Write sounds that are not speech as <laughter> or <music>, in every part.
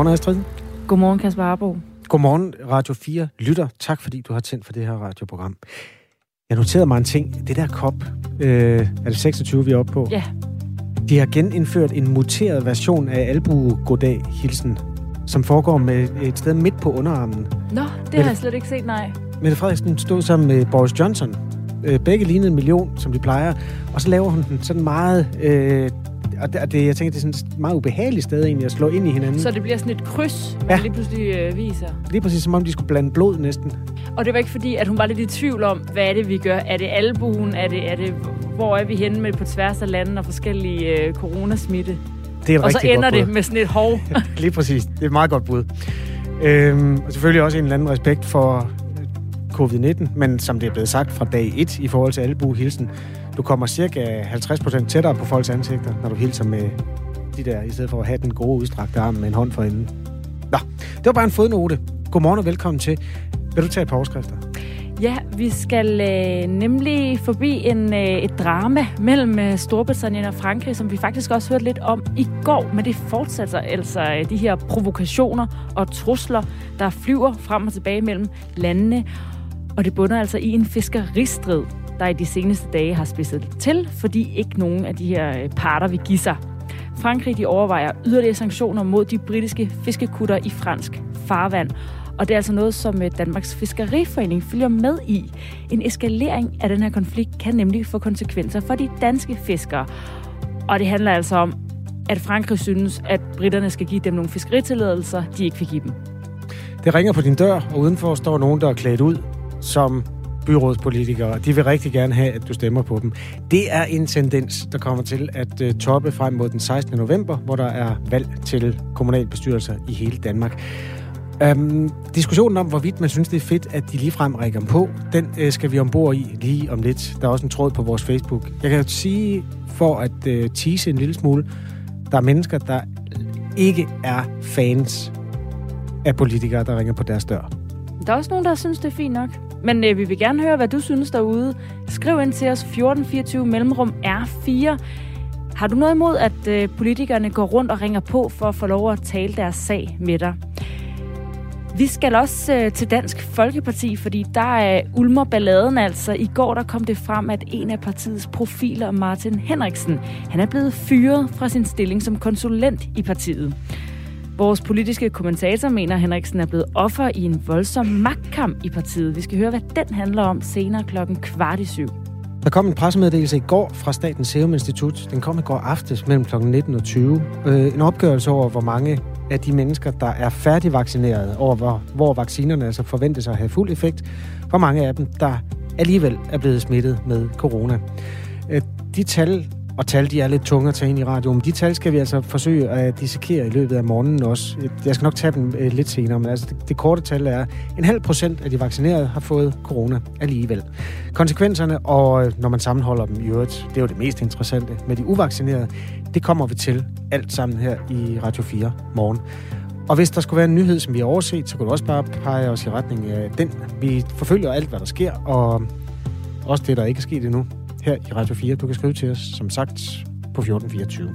Godmorgen, Astrid. Godmorgen, Kasper Arbo. Godmorgen, Radio 4 lytter. Tak, fordi du har tændt for det her radioprogram. Jeg noterede mig en ting. Det der kop, øh, er det 26, vi er oppe på? Ja. De har genindført en muteret version af albu goddag hilsen som foregår med et sted midt på underarmen. Nå, det har jeg slet ikke set, nej. Mette Frederiksen stod sammen med Boris Johnson. Øh, begge lignede en million, som de plejer. Og så laver hun den sådan meget... Øh, og det, det, jeg tænker, det er sådan et meget ubehageligt sted egentlig at slå ind i hinanden. Så det bliver sådan et kryds, man ja. lige pludselig øh, viser? Lige præcis, som om de skulle blande blod næsten. Og det var ikke fordi, at hun var lidt i tvivl om, hvad er det, vi gør? Er det albuen? Er det, er det, hvor er vi henne med på tværs af landet og forskellige øh, coronasmitte? Det er og så ender det med sådan et hov. <laughs> lige præcis. Det er et meget godt bud. Øhm, og selvfølgelig også en eller anden respekt for covid-19, men som det er blevet sagt fra dag 1 i forhold til albuehilsen, du kommer cirka 50% tættere på folks ansigter, når du hilser med de der, i stedet for at have den gode udstrakte arm med en hånd for enden. Nå, det var bare en fodnote. Godmorgen og velkommen til. Vil du tage et par overskrifter? Ja, vi skal øh, nemlig forbi en, øh, et drama mellem øh, Storbritannien og Frankrig, som vi faktisk også hørte lidt om i går, men det fortsætter altså øh, de her provokationer og trusler, der flyver frem og tilbage mellem landene. Og det bunder altså i en fiskeristrid, der i de seneste dage har spidset til, fordi ikke nogen af de her øh, parter vil give sig. Frankrig de overvejer yderligere sanktioner mod de britiske fiskekutter i fransk farvand. Og det er altså noget, som øh, Danmarks Fiskeriforening følger med i. En eskalering af den her konflikt kan nemlig få konsekvenser for de danske fiskere. Og det handler altså om, at Frankrig synes, at britterne skal give dem nogle fiskeritilladelser, de ikke vil give dem. Det ringer på din dør, og udenfor står nogen, der er klædt ud som byrådspolitikere. De vil rigtig gerne have, at du stemmer på dem. Det er en tendens, der kommer til at øh, toppe frem mod den 16. november, hvor der er valg til kommunalbestyrelser i hele Danmark. Øhm, diskussionen om, hvorvidt man synes, det er fedt, at de ligefrem rækker på, den øh, skal vi ombord i lige om lidt. Der er også en tråd på vores Facebook. Jeg kan sige, for at øh, tease en lille smule, der er mennesker, der ikke er fans af politikere, der ringer på deres dør. Der er også nogen, der synes, det er fint nok. Men øh, vi vil gerne høre, hvad du synes derude. Skriv ind til os 1424 mellemrum R4. Har du noget imod, at øh, politikerne går rundt og ringer på for at få lov at tale deres sag med dig? Vi skal også øh, til Dansk Folkeparti, fordi der er ulmer balladen altså. I går der kom det frem, at en af partiets profiler, Martin Henriksen, han er blevet fyret fra sin stilling som konsulent i partiet. Vores politiske kommentator mener, at Henriksen er blevet offer i en voldsom magtkamp i partiet. Vi skal høre, hvad den handler om senere klokken kvart i syv. Der kom en pressemeddelelse i går fra Statens Serum Institut. Den kom i går aftes mellem kl. 19 og 20. Øh, en opgørelse over, hvor mange af de mennesker, der er færdigvaccineret, over hvor, hvor vaccinerne altså forventes at have fuld effekt, hvor mange af dem, der alligevel er blevet smittet med corona. Øh, de tal og tal, de er lidt tunge at tage ind i radioen. Men de tal skal vi altså forsøge at dissekere i løbet af morgenen også. Jeg skal nok tage dem øh, lidt senere, men altså det, det korte tal er, en halv procent af de vaccinerede har fået corona alligevel. Konsekvenserne, og øh, når man sammenholder dem i øvrigt, det er jo det mest interessante med de uvaccinerede, det kommer vi til alt sammen her i Radio 4 morgen. Og hvis der skulle være en nyhed, som vi har overset, så kan du også bare pege os i retning af den. Vi forfølger alt, hvad der sker, og også det, der ikke er sket endnu her i Radio 4. Du kan skrive til os, som sagt, på 1424.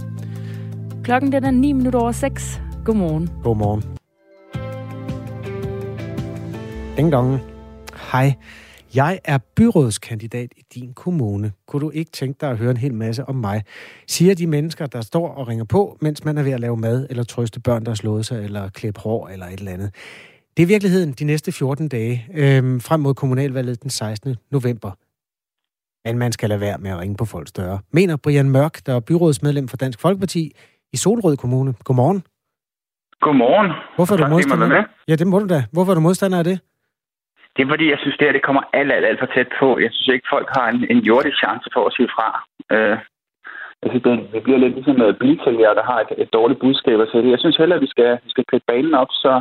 Klokken den er 9 minutter over 6. Godmorgen. Godmorgen. Ding dong. Hej. Jeg er byrådskandidat i din kommune. Kunne du ikke tænke dig at høre en hel masse om mig? Siger de mennesker, der står og ringer på, mens man er ved at lave mad, eller trøste børn, der har slået sig, eller klippe hår, eller et eller andet. Det er virkeligheden de næste 14 dage, øhm, frem mod kommunalvalget den 16. november men man skal lade være med at ringe på folks døre. Mener Brian Mørk, der er byrådsmedlem for Dansk Folkeparti i Solrød Kommune. Godmorgen. Godmorgen. Hvorfor er du modstander? Med. Ja, det må du da. Hvorfor er du modstander af det? Det er fordi, jeg synes, det her det kommer alt, alt, alt for tæt på. Jeg synes ikke, folk har en, en jordisk chance for at sige fra. Øh, jeg synes, det, det bliver lidt ligesom blitzælger, der har et, et dårligt budskab at sætte. Jeg synes heller, at vi skal, vi skal kridte banen op, så,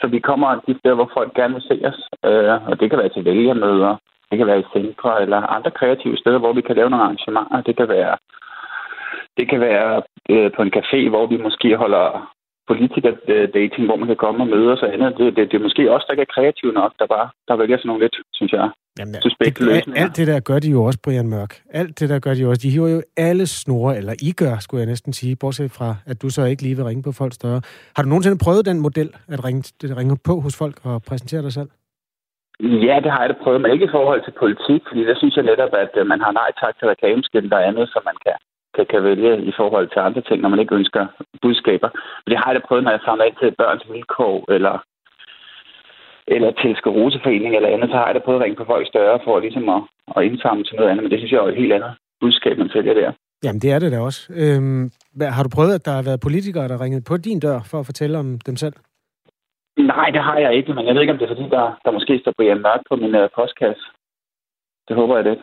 så vi kommer de steder, hvor folk gerne vil se os. Øh, og det kan være til vælgermøder, det kan være i centre eller andre kreative steder, hvor vi kan lave nogle arrangementer. Det kan være, det kan være øh, på en café, hvor vi måske holder politiker-dating, hvor man kan komme og møde os og andet. Det, det, det er måske også der ikke er kreative nok, der bare der vælger sådan nogle lidt, synes jeg, Jamen, ja. det, alt, alt det der gør de jo også, Brian Mørk. Alt det der gør de jo også. De hiver jo alle snore, eller I gør, skulle jeg næsten sige, bortset fra, at du så ikke lige vil ringe på folks døre. Har du nogensinde prøvet den model, at ringe, at ringe på hos folk og præsentere dig selv? Ja, det har jeg da prøvet, men ikke i forhold til politik, fordi der synes jeg netop, at øh, man har nej tak til reklameskilt og andet, som man kan kan, kan vælge i forhold til andre ting, når man ikke ønsker budskaber. Men det har jeg da prøvet, når jeg samler ind til børns vilkår, eller, eller til Skaroseforening eller andet, så har jeg da prøvet at ringe på folk større for ligesom at, at indsamle til noget andet, men det synes jeg er et helt andet budskab, man sælger der. Jamen, det er det da også. Øhm, har du prøvet, at der har været politikere, der ringet på din dør for at fortælle om dem selv? Nej, det har jeg ikke, men jeg ved ikke, om det er fordi, der, der måske står Brian Mørk på min uh, postkasse. Det håber jeg det.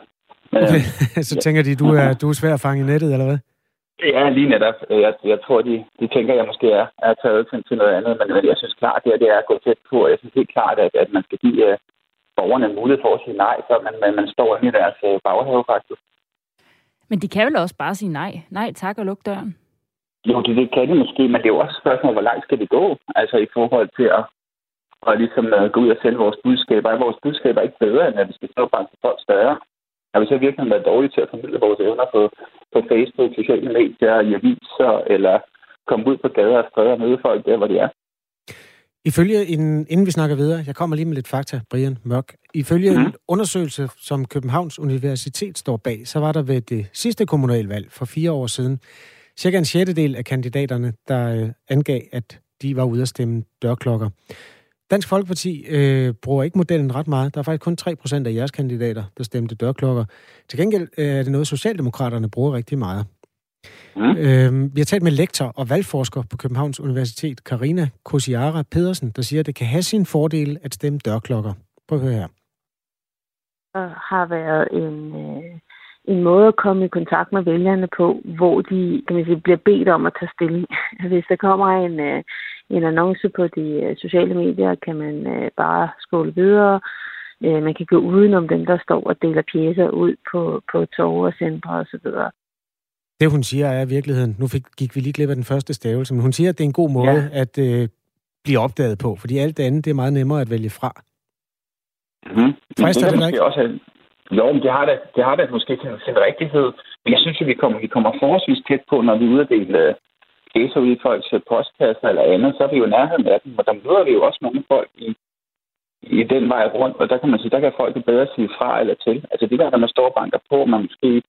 Okay. <laughs> så tænker de, du er, du er svær at fange i nettet, eller hvad? Ja, lige netop. Jeg, jeg tror, de, de tænker, at jeg måske er, er taget til, til noget andet, men, men jeg synes klart, det, er, det er at gå tæt på, og jeg synes helt klart, at, at man skal give uh, borgerne en mulighed for at sige nej, så man, man, man står inde i deres uh, baghave faktisk. Men de kan vel også bare sige nej? Nej, tak og luk døren. Jo, det, det kan de måske, men det er jo også et spørgsmål, hvor langt skal det gå? Altså i forhold til at, at ligesom, uh, gå ud og sende vores budskaber. Er vores budskaber ikke bedre, end at vi skal stå bare til folk større? Har vi så virkelig været dårlige til at formidle vores evner på, på Facebook, sociale medier, i aviser, eller komme ud på gader og stræder og møde folk der, hvor de er? Ifølge en, inden vi snakker videre, jeg kommer lige med lidt fakta, Brian Mørk. Ifølge mm. en undersøgelse, som Københavns Universitet står bag, så var der ved det sidste kommunalvalg for fire år siden, cirka en sjettedel af kandidaterne, der øh, angav, at de var ude at stemme dørklokker. Dansk Folkeparti øh, bruger ikke modellen ret meget. Der er faktisk kun 3% af jeres kandidater, der stemte dørklokker. Til gengæld øh, er det noget, Socialdemokraterne bruger rigtig meget. Mm. Øh, vi har talt med lektor og valgforsker på Københavns Universitet, Karina Kosiara Pedersen, der siger, at det kan have sin fordel at stemme dørklokker. Prøv at høre her. Der har været en, øh, en måde at komme i kontakt med vælgerne på, hvor de kan man sige, bliver bedt om at tage stilling. <laughs> Hvis der kommer en, øh, en annonce på de øh, sociale medier, kan man øh, bare skåle videre. Øh, man kan gå udenom dem, der står og deler pjæser ud på, på tog og centre osv. Det, hun siger, er i virkeligheden, nu fik, gik vi lige glip af den første stavelse, men hun siger, at det er en god måde ja. at øh, blive opdaget på, fordi alt det andet, det er meget nemmere at vælge fra. Mm-hmm. Frister det, det ikke? Også, jo, men det har da, det har da måske sin, sin rigtighed, men jeg synes, at vi kommer, vi kommer forholdsvis tæt på, når vi uddeler ude øh, ud i folks øh, postkasser eller andet, så er vi jo nærheden af dem, og der møder vi jo også nogle folk i, i den vej rundt, og der kan man sige, der kan folk jo bedre sige fra eller til. Altså det der, når man står og banker på, man måske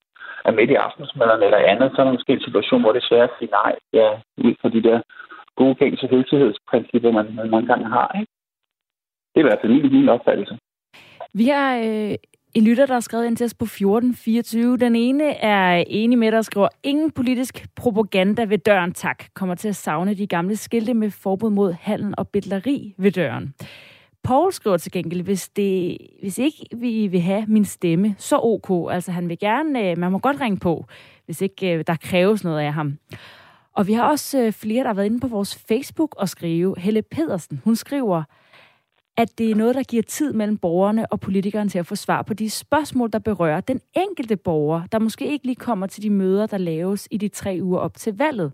er midt i aftensmaden eller andet, så er der måske en situation, hvor det er svært at sige nej, ja, ud fra de der gode gængse høflighedsprincipper, man, man mange gange har. Ikke? Det er i hvert fald min, min opfattelse. Vi har øh, en lytter, der har skrevet ind til os på 1424. Den ene er enig med dig og skriver, ingen politisk propaganda ved døren, tak. Kommer til at savne de gamle skilte med forbud mod handel og bedleri ved døren. Paul skriver til gengæld, hvis, det, hvis ikke vi vil have min stemme, så ok. Altså han vil gerne, øh, man må godt ringe på, hvis ikke øh, der kræves noget af ham. Og vi har også øh, flere, der har været inde på vores Facebook og skrive. Helle Pedersen, hun skriver, at det er noget, der giver tid mellem borgerne og politikerne til at få svar på de spørgsmål, der berører den enkelte borger, der måske ikke lige kommer til de møder, der laves i de tre uger op til valget.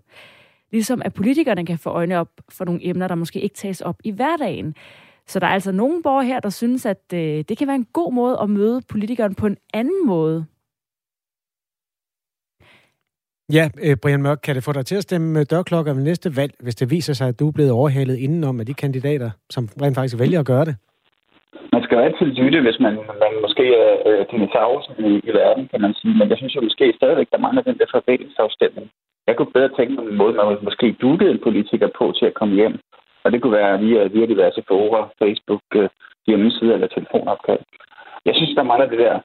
Ligesom at politikerne kan få øjne op for nogle emner, der måske ikke tages op i hverdagen. Så der er altså nogle borgere her, der synes, at øh, det kan være en god måde at møde politikeren på en anden måde. Ja, øh, Brian Mørk, kan det få dig til at stemme øh, dørklokker ved næste valg, hvis det viser sig, at du er blevet overhalet indenom af de kandidater, som rent faktisk vælger at gøre det? Man skal jo altid lytte, hvis man, man måske er øh, dinosaurus i, i verden, kan man sige. Men jeg synes jo måske stadigvæk, der mangler den der forventningsafstemning. Jeg kunne bedre tænke mig en måde, man måske dukkede en politiker på til at komme hjem. Og det kunne være via, via diverse fora, Facebook, øh, hjemmeside eller telefonopkald. Jeg synes, der mangler det der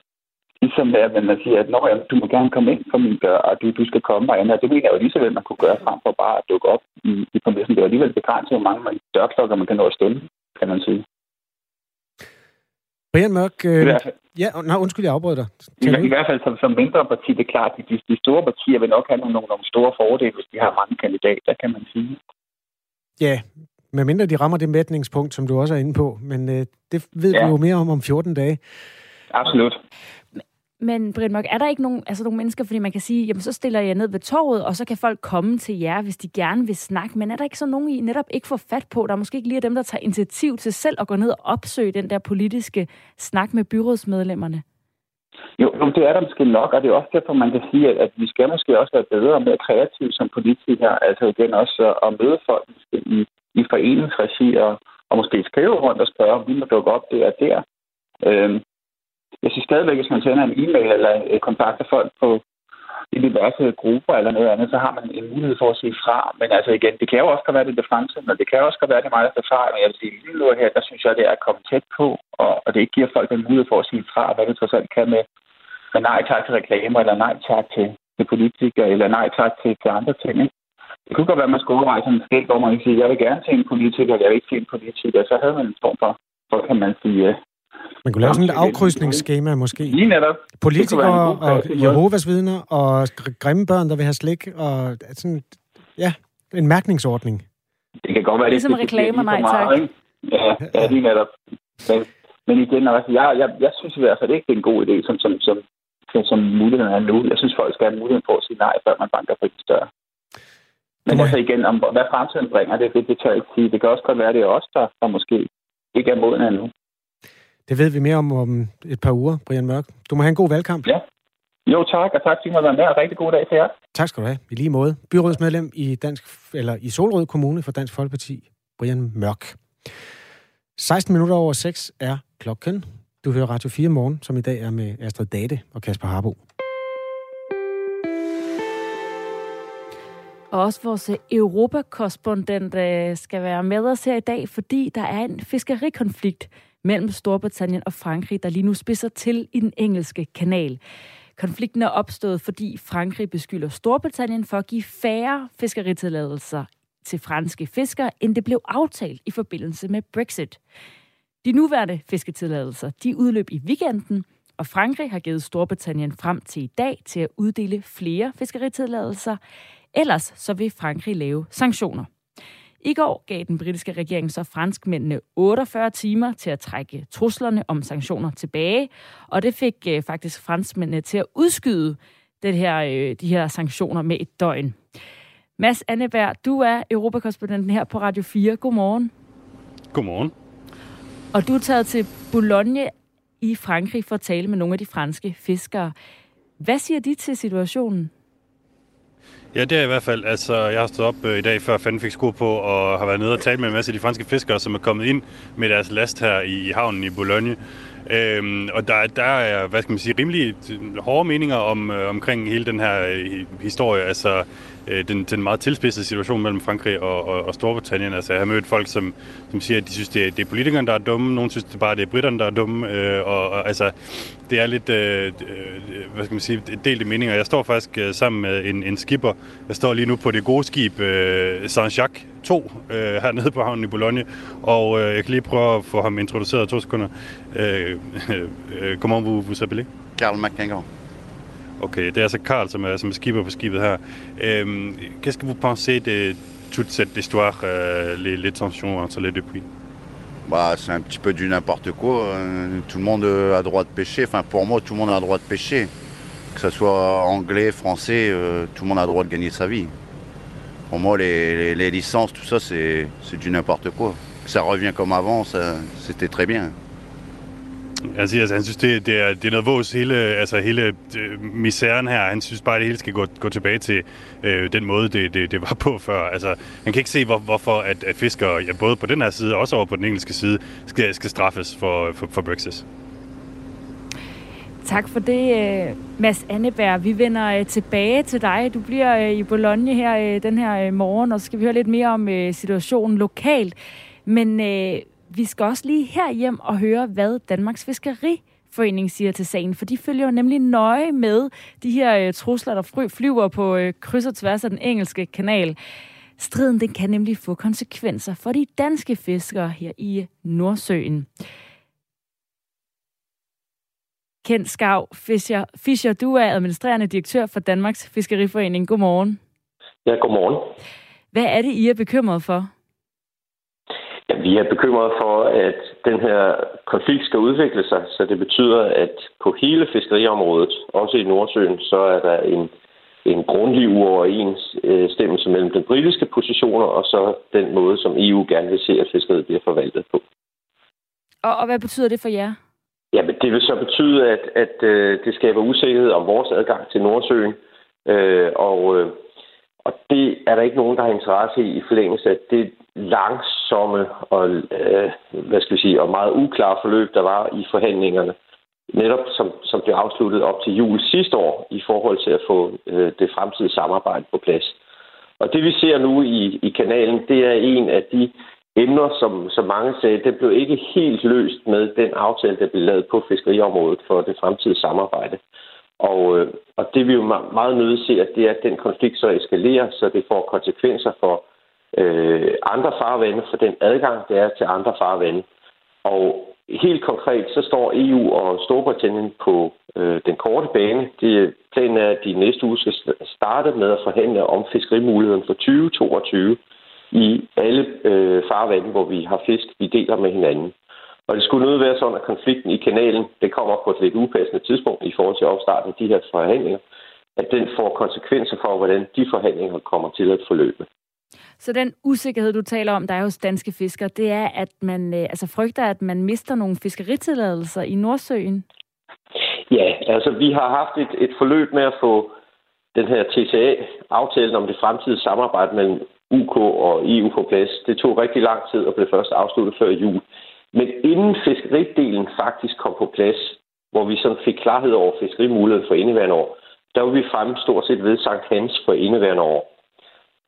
ligesom det er, man siger, at når jeg, du må gerne komme ind på min dør, og du, du skal komme og andet. Det mener jeg jo lige så vel, man kunne gøre frem for bare at dukke op i, i præmissen. Det er alligevel begrænset, hvor mange dørklokker man kan nå at stemme, kan man sige. Brian Mørk, øh, ja, nej, undskyld, jeg afbryder dig. I, I hvert fald som, som mindre parti, det er klart, at de, de store partier vil nok have nogle, nogle store fordele, hvis de har mange kandidater, kan man sige. Ja, medmindre de rammer det mætningspunkt, som du også er inde på, men øh, det ved ja. vi jo mere om om 14 dage. Absolut. Men Britt Mørk, er der ikke nogen, altså nogle mennesker, fordi man kan sige, jamen så stiller jeg ned ved torvet, og så kan folk komme til jer, hvis de gerne vil snakke. Men er der ikke så nogen, I netop ikke får fat på? Der er måske ikke lige dem, der tager initiativ til selv at gå ned og opsøge den der politiske snak med byrådsmedlemmerne? Jo, det er der måske nok, og det er også derfor, man kan sige, at, at vi skal måske også være bedre og mere kreative som politikere. Altså igen også at møde folk i, i foreningsregi og, og måske skrive rundt og spørge, om vi må dukke op der og der. Øhm, jeg synes stadigvæk, hvis man sender en e-mail eller øh, kontakter folk på i diverse grupper eller noget andet, så har man en mulighed for at sige fra. Men altså igen, det kan jo også være det er fremtiden, og det kan også være det meget der fra. Men jeg vil sige, lige nu her, der synes jeg, det er at komme tæt på, og, og det ikke giver folk en mulighed for at sige fra, hvad det trods alt kan med, med nej tak til reklamer, eller nej tak til, til politikere, eller nej tak til, til andre ting. Ikke? Det kunne godt være, at man skulle overveje sådan en skæld, hvor man kan sige, jeg vil gerne se en politiker, jeg vil ikke se en politiker. Så havde man en form for, for kan man sige, øh, man kunne lave sådan et afkrydsningsskema måske. Lige netop. Politikere og Jehovas vidner og grimme børn, der vil have slik. Og sådan, ja, en mærkningsordning. Det kan godt være, ligesom det reklamer, nej tak. Ja, ja, lige netop. Men, men igen, altså, jeg, jeg, jeg synes i hvert fald ikke, det er en god idé, som, som, som, som, som muligheden er nu. Jeg synes, folk skal have muligheden for at sige nej, før man banker på de større. Men okay. altså igen, om, hvad fremtiden bringer, det, det, det tør jeg ikke sige. Det kan også godt være, det er os, der, der måske ikke er moden endnu. Det ved vi mere om om et par uger, Brian Mørk. Du må have en god valgkamp. Ja. Jo, tak, og tak til at være med, og rigtig god dag til jer. Tak skal du have. I lige måde. Byrådsmedlem i, Dansk, eller i Solrød Kommune for Dansk Folkeparti, Brian Mørk. 16 minutter over 6 er klokken. Du hører Radio 4 morgen, som i dag er med Astrid Date og Kasper Harbo. Og også vores europakorrespondent øh, skal være med os her i dag, fordi der er en fiskerikonflikt mellem Storbritannien og Frankrig, der lige nu spidser til i den engelske kanal. Konflikten er opstået, fordi Frankrig beskylder Storbritannien for at give færre fiskeritilladelser til franske fiskere, end det blev aftalt i forbindelse med Brexit. De nuværende fisketilladelser, de udløb i weekenden, og Frankrig har givet Storbritannien frem til i dag til at uddele flere fiskeritilladelser. Ellers så vil Frankrig lave sanktioner. I går gav den britiske regering så franskmændene 48 timer til at trække truslerne om sanktioner tilbage, og det fik øh, faktisk franskmændene til at udskyde det her, øh, de her sanktioner med et døgn. Mads Anneberg, du er europakorrespondenten her på Radio 4. Godmorgen. Godmorgen. Og du er taget til Boulogne i Frankrig for at tale med nogle af de franske fiskere. Hvad siger de til situationen? Ja, det er i hvert fald. Altså, jeg har stået op øh, i dag, før fanden fik sko på, og har været nede og talt med en masse af de franske fiskere, som er kommet ind med deres last her i, i havnen i Boulogne. Øhm, og der, der er, hvad skal man sige, rimelig hårde meninger om, øh, omkring hele den her øh, historie. Altså, øh, den, den meget tilspidsede situation mellem Frankrig og, og, og Storbritannien. Altså, jeg har mødt folk, som, som siger, at de synes, det er, det er politikerne, der er dumme. Nogle synes, det bare det er britterne, der er dumme. Øh, og, og, altså, det er lidt, øh, øh hvad skal man sige, delte meninger. Jeg står faktisk øh, sammen med en, en skipper. Jeg står lige nu på det gode skib øh, Saint-Jacques 2 øh, hernede på havnen i Boulogne. Og øh, jeg kan lige prøve at få ham introduceret to sekunder. Øh, <laughs> øh, øh comment vous, vous appelez? Carl McGregor. Okay, det er altså Karl, som er, som er skipper på skibet her. Euh, Qu'est-ce que vous pensez de toute cette histoire, euh, les, les tensions entre les deux pays bah, C'est un petit peu du n'importe quoi. Euh, tout le monde a droit de pêcher. Enfin, pour moi, tout le monde a droit de pêcher. Que ce soit anglais, français, euh, tout le monde a droit de gagner sa vie. Pour moi, les, les, les licences, tout ça, c'est du n'importe quoi. Ça revient comme avant, c'était très bien. Altså, altså han synes, det, det, er, det er noget vås, hele, altså, hele øh, misæren her. Han synes bare, at det hele skal gå, gå tilbage til øh, den måde, det, det, det var på før. Altså, han kan ikke se, hvor, hvorfor at, at fiskere, ja, både på den her side og også over på den engelske side, skal, skal straffes for, for, for Brexit. Tak for det, øh, Mads Anneberg. Vi vender øh, tilbage til dig. Du bliver øh, i Bologna her den her morgen, og så skal vi høre lidt mere om situationen lokalt. Men vi skal også lige her hjem og høre, hvad Danmarks Fiskeriforening siger til sagen, for de følger jo nemlig nøje med de her øh, trusler, der flyver på øh, kryds og tværs af den engelske kanal. Striden den kan nemlig få konsekvenser for de danske fiskere her i Nordsøen. Kent Skav Fischer, Fischer, du er administrerende direktør for Danmarks Fiskeriforening. Godmorgen. Ja, godmorgen. Hvad er det, I er bekymret for? Ja, vi er bekymrede for, at den her konflikt skal udvikle sig, så det betyder, at på hele fiskeriområdet, også i Nordsøen, så er der en, en grundig uoverensstemmelse mellem den britiske positioner og så den måde, som EU gerne vil se, at fiskeriet bliver forvaltet på. Og, og hvad betyder det for jer? Jamen, det vil så betyde, at, at øh, det skaber usikkerhed om vores adgang til Nordsøen. Øh, og, øh, og det er der ikke nogen, der har interesse i i forlængelse af det langsomme og, øh, hvad skal vi sige, og meget uklare forløb, der var i forhandlingerne. Netop som, som blev afsluttet op til jul sidste år i forhold til at få øh, det fremtidige samarbejde på plads. Og det vi ser nu i, i kanalen, det er en af de emner, som, som mange sagde, det blev ikke helt løst med den aftale, der blev lavet på fiskeriområdet for det fremtidige samarbejde. Og, øh, og det vi jo meget nødt til, at det er, at den konflikt så eskalerer, så det får konsekvenser for øh, andre farvande, for den adgang, der er til andre farvande. Og helt konkret, så står EU og Storbritannien på øh, den korte bane. Det, planen er, at de næste uge skal starte med at forhandle om fiskerimuligheden for 2022 i alle øh, farvande, hvor vi har fisk, vi deler med hinanden. Og det skulle nødt være sådan, at konflikten i kanalen, det kommer på et lidt upassende tidspunkt i forhold til opstarten af de her forhandlinger, at den får konsekvenser for, hvordan de forhandlinger kommer til at forløbe. Så den usikkerhed, du taler om, der er hos danske fiskere, det er, at man øh, altså frygter, at man mister nogle fiskeritilladelser i Nordsøen? Ja, altså vi har haft et, et forløb med at få den her TCA-aftalen om det fremtidige samarbejde mellem UK og EU på plads. Det tog rigtig lang tid og blev først afsluttet før jul. Men inden fiskeridelen faktisk kom på plads, hvor vi sådan fik klarhed over fiskerimuligheden for indeværende år, der var vi fremme stort set ved Sankt Hans for indeværende år.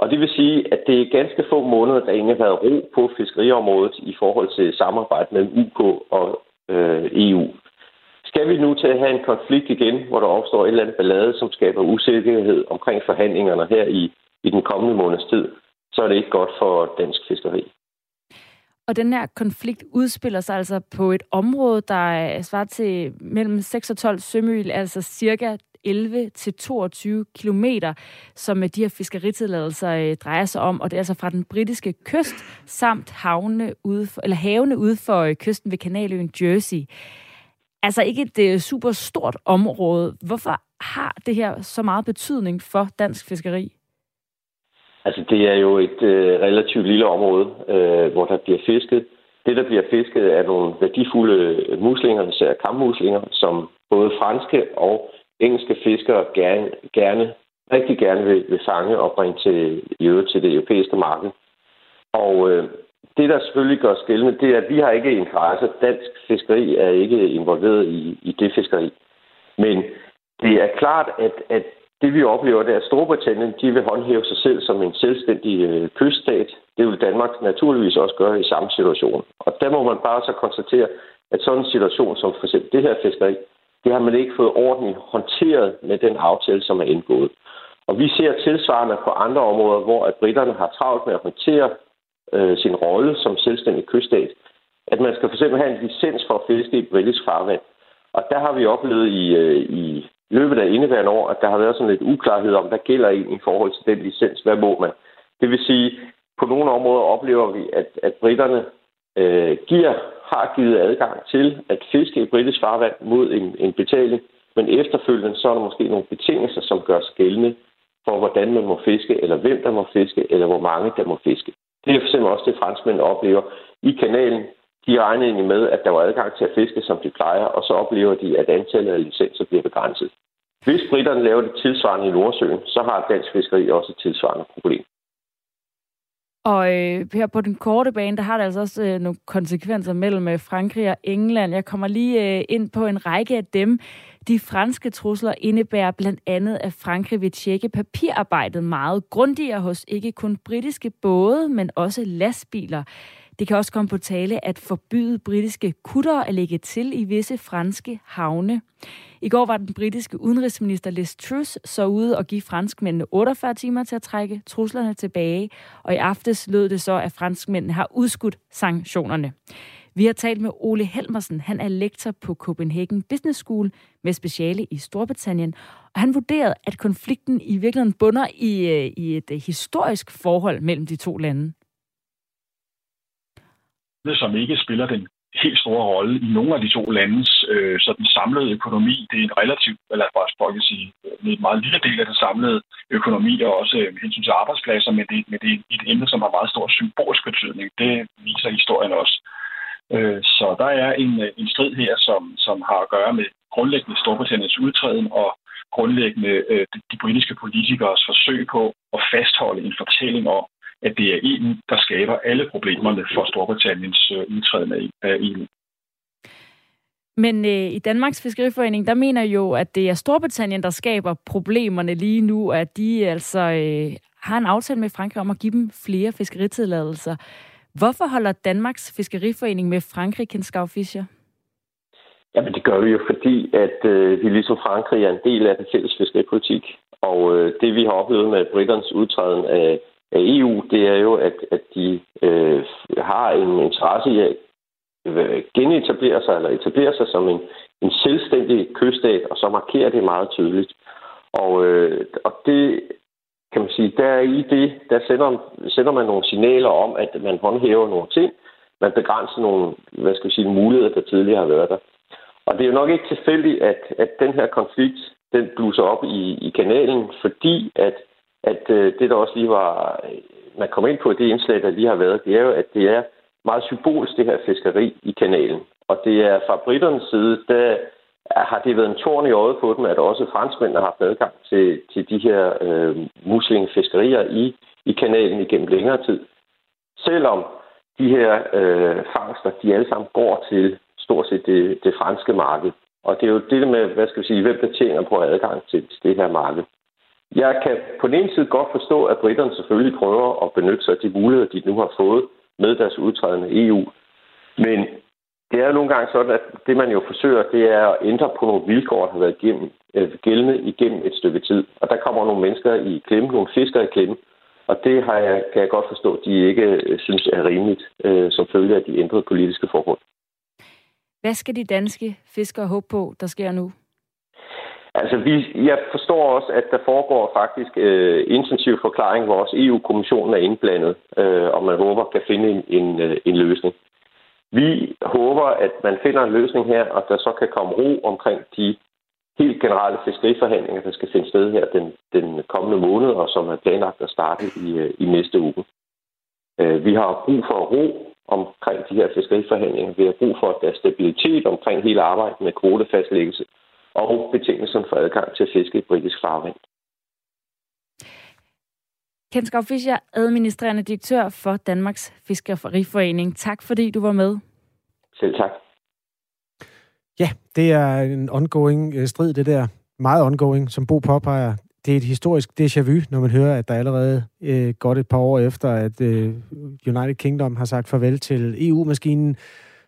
Og det vil sige, at det er ganske få måneder, der egentlig har været ro på fiskeriområdet i forhold til samarbejde mellem UK og øh, EU. Skal vi nu til at have en konflikt igen, hvor der opstår et eller andet ballade, som skaber usikkerhed omkring forhandlingerne her i, i den kommende måneds tid, så er det ikke godt for dansk fiskeri. Og den her konflikt udspiller sig altså på et område, der svarer til mellem 6 og 12 sømil, altså cirka 11 til 22 kilometer, som øh, de her fiskeritilladelser øh, drejer sig om, og det er altså fra den britiske kyst samt havne ude for, eller havene ude for øh, kysten ved kanaløen Jersey. Altså ikke et super stort område. Hvorfor har det her så meget betydning for dansk fiskeri? Altså, det er jo et øh, relativt lille område, øh, hvor der bliver fisket. Det, der bliver fisket, er nogle værdifulde muslinger, især kammuslinger, som både franske og engelske fiskere gerne, gerne rigtig gerne vil, vil fange og bringe til, i øvrigt til det europæiske marked. Og øh, det, der selvfølgelig gør skældende, det er, at vi har ikke interesse. Dansk fiskeri er ikke involveret i, i det fiskeri. Men det er klart, at, at det vi oplever, det er, at Storbritannien de vil håndhæve sig selv som en selvstændig øh, kyststat. Det vil Danmark naturligvis også gøre i samme situation. Og der må man bare så konstatere, at sådan en situation som for eksempel det her fiskeri, det har man ikke fået ordentligt håndteret med den aftale, som er indgået. Og vi ser tilsvarende på andre områder, hvor at britterne har travlt med at håndtere øh, sin rolle som selvstændig kyststat, at man skal for eksempel have en licens for at fiske i britisk farvand. Og der har vi oplevet i, øh, i løbet af indeværende år, at der har været sådan lidt uklarhed om, hvad gælder egentlig i forhold til den licens, hvad må man. Det vil sige, på nogle områder oplever vi, at, at britterne øh, giver, har givet adgang til at fiske i britisk farvand mod en, en betaling, men efterfølgende så er der måske nogle betingelser, som gør gældende for, hvordan man må fiske, eller hvem der må fiske, eller hvor mange der må fiske. Det er for eksempel også det, franskmænd oplever i kanalen. De regner egentlig med, at der var adgang til at fiske, som de plejer, og så oplever de, at antallet af licenser bliver begrænset. Hvis britterne laver det tilsvarende i Nordsøen, så har dansk fiskeri også et tilsvarende problem. Og øh, her på den korte bane, der har det altså også øh, nogle konsekvenser mellem øh, Frankrig og England. Jeg kommer lige øh, ind på en række af dem. De franske trusler indebærer blandt andet, at Frankrig vil tjekke papirarbejdet meget grundigere hos ikke kun britiske både, men også lastbiler. Det kan også komme på tale at forbyde britiske kutter at lægge til i visse franske havne. I går var den britiske udenrigsminister Liz Truss så ude og give franskmændene 48 timer til at trække truslerne tilbage, og i aftes lød det så, at franskmændene har udskudt sanktionerne. Vi har talt med Ole Helmersen. Han er lektor på Copenhagen Business School med speciale i Storbritannien. Og han vurderede, at konflikten i virkeligheden bunder i, øh, i et historisk forhold mellem de to lande som ikke spiller den helt store rolle i nogle af de to landes øh, så den samlede økonomi. Det er en relativt, eller bare kan sige, en meget lille del af den samlede økonomi, og også med hensyn til arbejdspladser, men det, men det er et emne, som har meget stor symbolsk betydning. Det viser historien også. Øh, så der er en, øh, en strid her, som, som har at gøre med grundlæggende Storbritanniens udtræden og grundlæggende øh, de britiske politikers forsøg på at fastholde en fortælling om, at det er EU, der skaber alle problemerne for Storbritanniens øh, udtræden af EU. Men øh, i Danmarks Fiskeriforening, der mener jo, at det er Storbritannien, der skaber problemerne lige nu, at de altså øh, har en aftale med Frankrig om at give dem flere fiskeritilladelser. Hvorfor holder Danmarks Fiskeriforening med Frankrig, Kenskau Fischer? Jamen det gør vi jo, fordi at øh, vi ligesom Frankrig er en del af den fælles fiskeripolitik. Og øh, det vi har oplevet med Britternes udtræden af af EU, det er jo, at, at de øh, har en interesse i at øh, genetablere sig, eller etablere sig som en, en selvstændig kyststat, og så markerer det meget tydeligt. Og, øh, og det kan man sige, der i det, der sender, sender man nogle signaler om, at man håndhæver nogle ting, man begrænser nogle, hvad skal vi sige, muligheder, der tidligere har været der. Og det er jo nok ikke tilfældigt, at, at den her konflikt, den bluser op i, i kanalen, fordi at at øh, det, der også lige var, øh, man kom ind på det indslag, der lige har været, det er jo, at det er meget symbolsk, det her fiskeri i kanalen. Og det er fra britternes side, der har det været en tårn i øjet på dem, at også franskmændene har haft adgang til, til de her øh, muslingefiskerier i, i kanalen igennem længere tid. Selvom de her øh, fangster, de alle sammen går til stort set det, det franske marked. Og det er jo det med, hvad skal vi sige, hvem der tjener på adgang til, til det her marked. Jeg kan på den ene side godt forstå, at britterne selvfølgelig prøver at benytte sig af de muligheder, de nu har fået med deres udtrædende EU. Men det er jo nogle gange sådan, at det man jo forsøger, det er at ændre på nogle vilkår, der har været igennem, øh, gældende igennem et stykke tid. Og der kommer nogle mennesker i klemme, nogle fiskere i klemme. Og det har jeg, kan jeg godt forstå, at de ikke øh, synes er rimeligt, øh, som følge af de ændrede politiske forhold. Hvad skal de danske fiskere håbe på, der sker nu? Altså, vi, jeg forstår også, at der foregår faktisk øh, intensiv forklaring, hvor også EU-kommissionen er indblandet, øh, og man håber kan finde en, en, øh, en løsning. Vi håber, at man finder en løsning her, og der så kan komme ro omkring de helt generelle fiskeriforhandlinger, der skal finde sted her den, den kommende måned, og som er planlagt at starte i, øh, i næste uge. Øh, vi har brug for ro omkring de her fiskeriforhandlinger. Vi har brug for, at der er stabilitet omkring hele arbejdet med kvotefastlæggelse og betingelserne for adgang til at fiske i britisk farvand. Ken Skov Fischer, administrerende direktør for Danmarks Fiskeriforening. Tak fordi du var med. Selv tak. Ja, det er en ongoing øh, strid, det der. Meget ongoing, som Bo påpeger. Det er et historisk déjà vu, når man hører, at der allerede øh, godt et par år efter, at øh, United Kingdom har sagt farvel til EU-maskinen,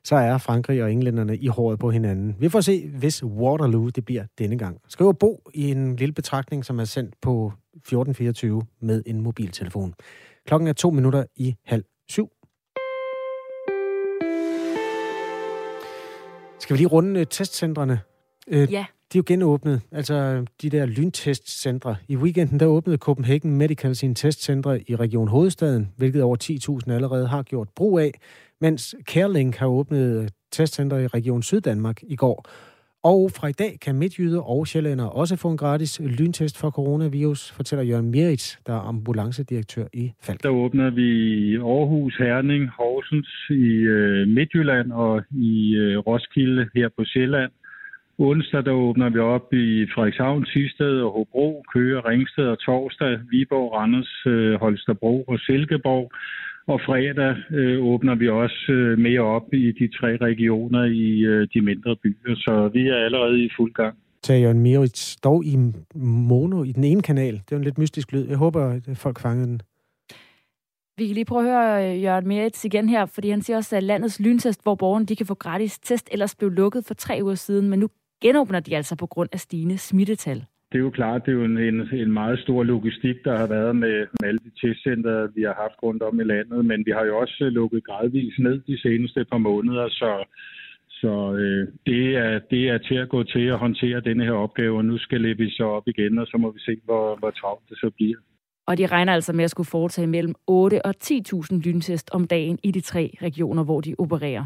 så er Frankrig og englænderne i håret på hinanden. Vi får se, hvis Waterloo det bliver denne gang. Skriver Bo i en lille betragtning, som er sendt på 1424 med en mobiltelefon. Klokken er to minutter i halv syv. Skal vi lige runde øh, testcentrene? Øh, ja. De er jo genåbnet, altså de der lyntestcentre. I weekenden der åbnede Copenhagen Medical sine testcentre i Region Hovedstaden, hvilket over 10.000 allerede har gjort brug af mens CareLink har åbnet testcenter i Region Syddanmark i går. Og fra i dag kan midtjyder og sjællænder også få en gratis lyntest for coronavirus, fortæller Jørgen Meritz, der er ambulancedirektør i Falk. Der åbner vi Aarhus, Herning, Horsens i øh, Midtjylland og i øh, Roskilde her på Sjælland. Onsdag der åbner vi op i Frederikshavn, Tisted og Hobro, Køge, Ringsted og Torsdag, Viborg, Randers, øh, Holstebro og Silkeborg. Og fredag øh, åbner vi også øh, mere op i de tre regioner i øh, de mindre byer, så vi er allerede i fuld gang. Sagde Jørgen Mirits, dog i mono i den ene kanal. Det er en lidt mystisk lyd. Jeg håber, at folk fangede den. Vi kan lige prøve at høre øh, Jørgen Merits igen her, fordi han siger også, at landets lyntest, hvor borgerne de kan få gratis test, ellers blev lukket for tre uger siden, men nu genåbner de altså på grund af stigende smittetal det er jo klart, det er jo en, en, en meget stor logistik, der har været med, med alle de testcenter, vi har haft rundt om i landet, men vi har jo også lukket gradvist ned de seneste par måneder, så, så øh, det, er, det er til at gå til at håndtere denne her opgave, og nu skal vi så op igen, og så må vi se, hvor, hvor travlt det så bliver. Og de regner altså med at skulle foretage mellem 8 og 10.000 lyntest om dagen i de tre regioner, hvor de opererer.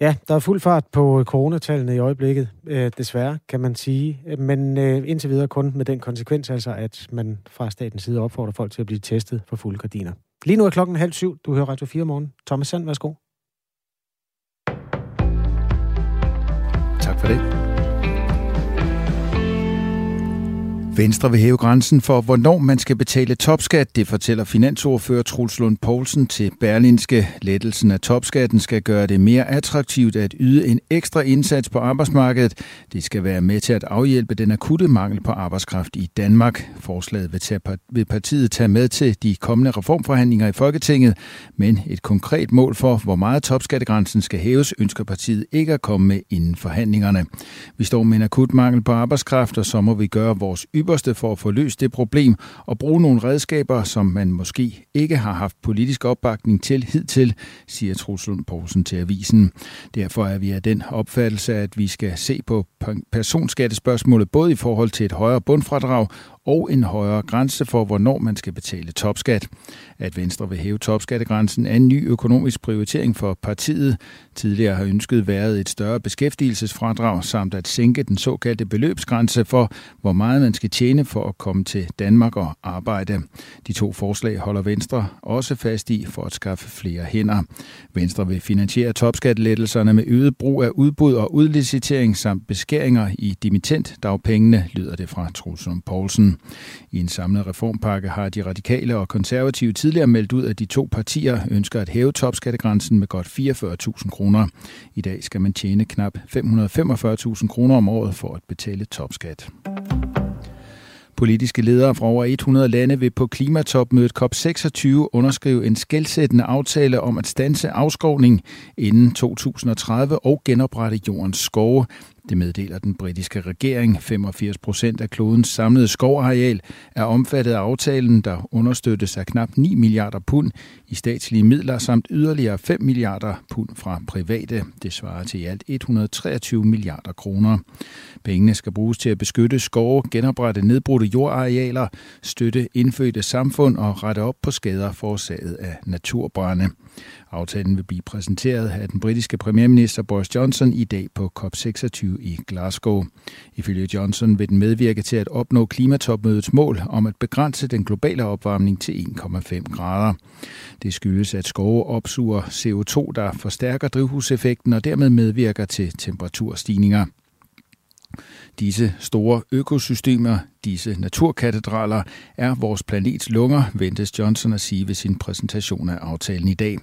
Ja, der er fuld fart på øh, coronatallene i øjeblikket, øh, desværre, kan man sige. Men øh, indtil videre kun med den konsekvens, altså, at man fra statens side opfordrer folk til at blive testet for fulde gardiner. Lige nu er klokken halv syv. Du hører Radio 4 morgen. Thomas Sand, værsgo. Tak for det. Venstre vil hæve grænsen for, hvornår man skal betale topskat. Det fortæller finansordfører Truls Lund Poulsen til Berlinske. Lettelsen af topskatten skal gøre det mere attraktivt at yde en ekstra indsats på arbejdsmarkedet. Det skal være med til at afhjælpe den akutte mangel på arbejdskraft i Danmark. Forslaget vil, tage, vil partiet tage med til de kommende reformforhandlinger i Folketinget, men et konkret mål for, hvor meget topskattegrænsen skal hæves, ønsker partiet ikke at komme med inden forhandlingerne. Vi står med en akut mangel på arbejdskraft, og så må vi gøre vores ypperste for at få løst det problem og bruge nogle redskaber, som man måske ikke har haft politisk opbakning til hidtil, siger Truslund Poulsen til avisen. Derfor er vi af den opfattelse, at vi skal se på personskattespørgsmålet både i forhold til et højere bundfradrag og en højere grænse for, hvornår man skal betale topskat. At Venstre vil hæve topskattegrænsen er en ny økonomisk prioritering for partiet. Tidligere har ønsket været et større beskæftigelsesfradrag samt at sænke den såkaldte beløbsgrænse for, hvor meget man skal tjene for at komme til Danmark og arbejde. De to forslag holder Venstre også fast i for at skaffe flere hænder. Venstre vil finansiere topskattelettelserne med øget brug af udbud og udlicitering samt beskæringer i dimittentdagpengene, lyder det fra Trusum Poulsen. I en samlet reformpakke har de radikale og konservative tidligere meldt ud, at de to partier ønsker at hæve topskattegrænsen med godt 44.000 kroner. I dag skal man tjene knap 545.000 kroner om året for at betale topskat. Politiske ledere fra over 100 lande vil på klimatopmødet COP26 underskrive en skældsættende aftale om at stanse afskovning inden 2030 og genoprette jordens skove. Det meddeler den britiske regering. 85 procent af klodens samlede skovareal er omfattet af aftalen, der understøttes af knap 9 milliarder pund i statslige midler samt yderligere 5 milliarder pund fra private. Det svarer til i alt 123 milliarder kroner. Pengene skal bruges til at beskytte skove, genoprette nedbrudte jordarealer, støtte indfødte samfund og rette op på skader forårsaget af naturbrænde. Aftalen vil blive præsenteret af den britiske premierminister Boris Johnson i dag på COP26 i Glasgow. Ifølge Johnson vil den medvirke til at opnå klimatopmødets mål om at begrænse den globale opvarmning til 1,5 grader. Det skyldes, at skove opsuger CO2, der forstærker drivhuseffekten og dermed medvirker til temperaturstigninger. Disse store økosystemer disse naturkatedraler er vores planets lunger, ventes Johnson at sige ved sin præsentation af aftalen i dag.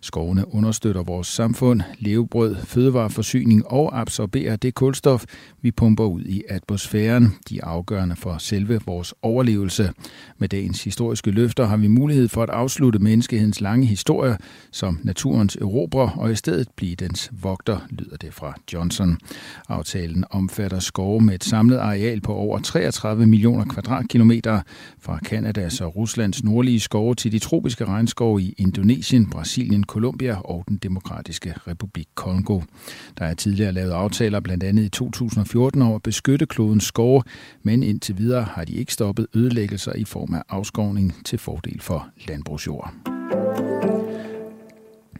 Skovene understøtter vores samfund, levebrød, fødevareforsyning og absorberer det kulstof, vi pumper ud i atmosfæren. De er afgørende for selve vores overlevelse. Med dagens historiske løfter har vi mulighed for at afslutte menneskehedens lange historie som naturens erobrer og i stedet blive dens vogter, lyder det fra Johnson. Aftalen omfatter skove med et samlet areal på over 33 millioner kvadratkilometer fra Kanadas og Ruslands nordlige skove til de tropiske regnskove i Indonesien, Brasilien, Colombia og den demokratiske republik Kongo. Der er tidligere lavet aftaler blandt andet i 2014 om at beskytte klodens skove, men indtil videre har de ikke stoppet ødelæggelser i form af afskovning til fordel for landbrugsjord.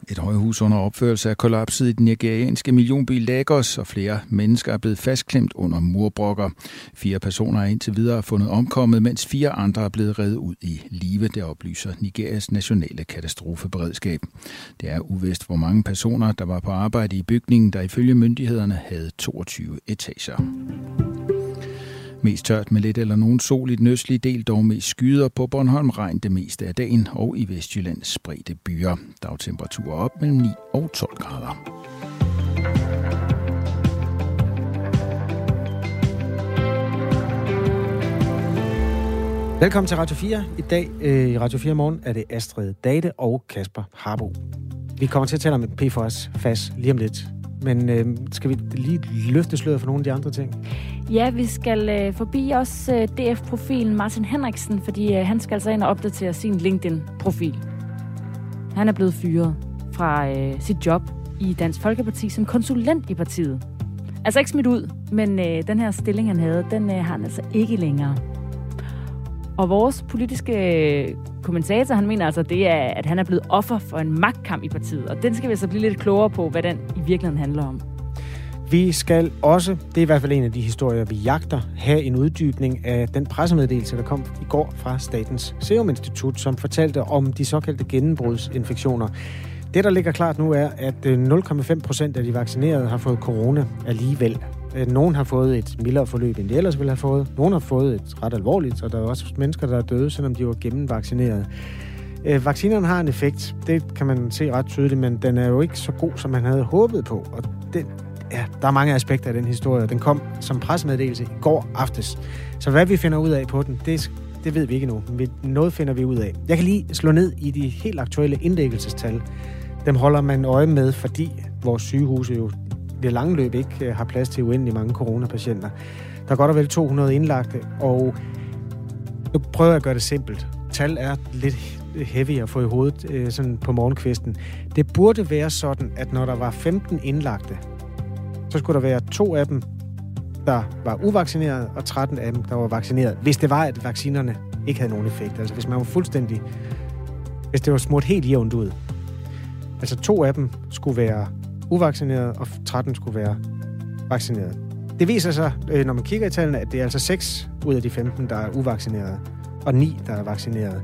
Et højhus under opførelse er kollapset i den nigerianske millionby Lagos, og flere mennesker er blevet fastklemt under murbrokker. Fire personer er indtil videre fundet omkommet, mens fire andre er blevet reddet ud i live, der oplyser Nigerias nationale katastrofeberedskab. Det er uvist, hvor mange personer, der var på arbejde i bygningen, der ifølge myndighederne havde 22 etager. Mest tørt med lidt eller nogen sol i den østlige del, dog mest skyder på Bornholm regn det meste af dagen, og i Vestjylland spredte byer. Dagtemperaturer op mellem 9 og 12 grader. Velkommen til Radio 4. I dag øh, i Radio 4 morgen er det Astrid Date og Kasper Harbo. Vi kommer til at tale om PFOS FAS lige om lidt. Men øh, skal vi lige løfte sløret for nogle af de andre ting? Ja, vi skal øh, forbi også øh, DF-profilen Martin Henriksen, fordi øh, han skal altså ind og opdatere sin LinkedIn-profil. Han er blevet fyret fra øh, sit job i Dansk Folkeparti som konsulent i partiet. Altså ikke smidt ud, men øh, den her stilling, han havde, den øh, har han altså ikke længere. Og vores politiske kommentator, han mener altså, det er, at han er blevet offer for en magtkamp i partiet. Og den skal vi så blive lidt klogere på, hvad den i virkeligheden handler om. Vi skal også, det er i hvert fald en af de historier, vi jagter, have en uddybning af den pressemeddelelse, der kom i går fra Statens Serum Institut, som fortalte om de såkaldte gennembrudsinfektioner. Det, der ligger klart nu, er, at øh, 0,5 procent af de vaccinerede har fået corona alligevel. Øh, nogen har fået et mildere forløb, end de ellers ville have fået. Nogen har fået et ret alvorligt, og der er også mennesker, der er døde, selvom de var gennemvaccineret. Øh, vaccinerne har en effekt, det kan man se ret tydeligt, men den er jo ikke så god, som man havde håbet på. Og den, ja, der er mange aspekter af den historie. Den kom som pressemeddelelse i går aftes. Så hvad vi finder ud af på den, det, det ved vi ikke nu. Men noget finder vi ud af. Jeg kan lige slå ned i de helt aktuelle indlæggelsestal. Dem holder man øje med, fordi vores sygehuse jo det lange løb ikke øh, har plads til uendelig mange coronapatienter. Der er godt og vel 200 indlagte, og nu prøver jeg at gøre det simpelt. Tal er lidt heavy at få i hovedet øh, sådan på morgenkvisten. Det burde være sådan, at når der var 15 indlagte, så skulle der være to af dem, der var uvaccineret, og 13 af dem, der var vaccineret. Hvis det var, at vaccinerne ikke havde nogen effekt. Altså hvis man var fuldstændig... Hvis det var smurt helt jævnt ud. Altså to af dem skulle være uvaccineret, og 13 skulle være vaccineret. Det viser sig, øh, når man kigger i tallene, at det er altså 6 ud af de 15, der er uvaccineret, og 9, der er vaccineret.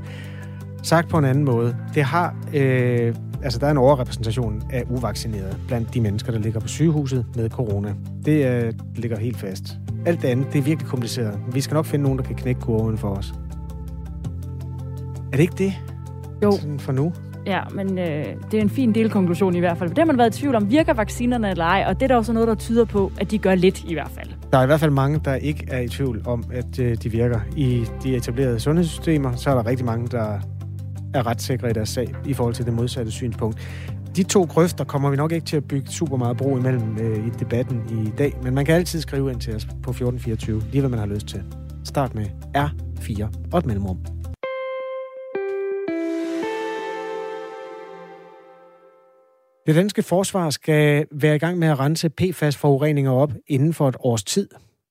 Sagt på en anden måde, det har, øh, altså der er en overrepræsentation af uvaccinerede blandt de mennesker, der ligger på sygehuset med corona. Det øh, ligger helt fast. Alt det andet, det er virkelig kompliceret. Vi skal nok finde nogen, der kan knække kurven for os. Er det ikke det? Jo. Sådan for nu? Ja, men øh, det er en fin delkonklusion i hvert fald. For Det har man været i tvivl om, virker vaccinerne eller ej, og det er der også noget, der tyder på, at de gør lidt i hvert fald. Der er i hvert fald mange, der ikke er i tvivl om, at øh, de virker. I de etablerede sundhedssystemer, så er der rigtig mange, der er ret sikre i deres sag i forhold til det modsatte synspunkt. De to grøfter kommer vi nok ikke til at bygge super meget bro imellem øh, i debatten i dag, men man kan altid skrive ind til os på 1424, lige hvad man har lyst til. Start med R4 og et mellemrum. Det danske forsvar skal være i gang med at rense PFAS-forureninger op inden for et års tid.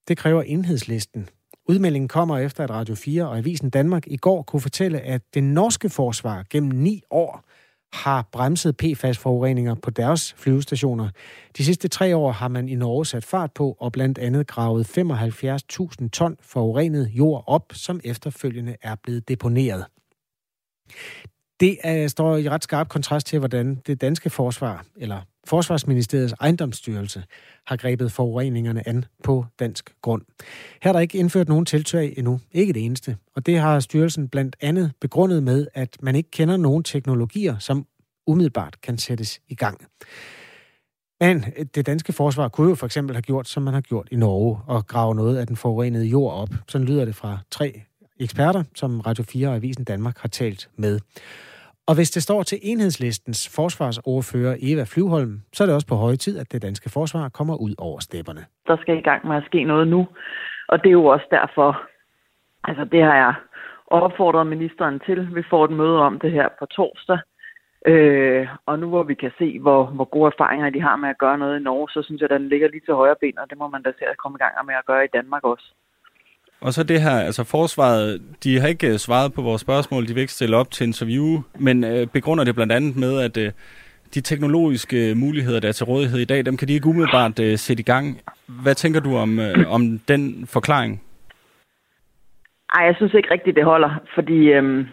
Det kræver enhedslisten. Udmeldingen kommer efter, at Radio 4 og Avisen Danmark i går kunne fortælle, at det norske forsvar gennem ni år har bremset PFAS-forureninger på deres flyvestationer. De sidste tre år har man i Norge sat fart på og blandt andet gravet 75.000 ton forurenet jord op, som efterfølgende er blevet deponeret. Det er, står i ret skarp kontrast til, hvordan det danske forsvar, eller Forsvarsministeriets ejendomsstyrelse, har grebet forureningerne an på dansk grund. Her er der ikke indført nogen tiltag endnu. Ikke det eneste. Og det har styrelsen blandt andet begrundet med, at man ikke kender nogen teknologier, som umiddelbart kan sættes i gang. Men det danske forsvar kunne jo for eksempel have gjort, som man har gjort i Norge, og grave noget af den forurenede jord op. Sådan lyder det fra tre eksperter, som Radio 4 og Avisen Danmark har talt med. Og hvis det står til enhedslistens forsvarsordfører Eva Flyvholm, så er det også på høje tid, at det danske forsvar kommer ud over stepperne. Der skal i gang med at ske noget nu, og det er jo også derfor, altså det har jeg opfordret ministeren til. Vi får et møde om det her på torsdag, Øh, og nu hvor vi kan se, hvor, hvor gode erfaringer de har med at gøre noget i Norge, så synes jeg, at den ligger lige til højre ben, og det må man da se at komme i gang med at gøre i Danmark også. Og så det her, altså forsvaret, de har ikke øh, svaret på vores spørgsmål, de vil ikke stille op til interview, men øh, begrunder det blandt andet med, at øh, de teknologiske øh, muligheder, der er til rådighed i dag, dem kan de ikke umiddelbart øh, sætte i gang. Hvad tænker du om, øh, om den forklaring? Ej, jeg synes ikke rigtigt, det holder, fordi øh,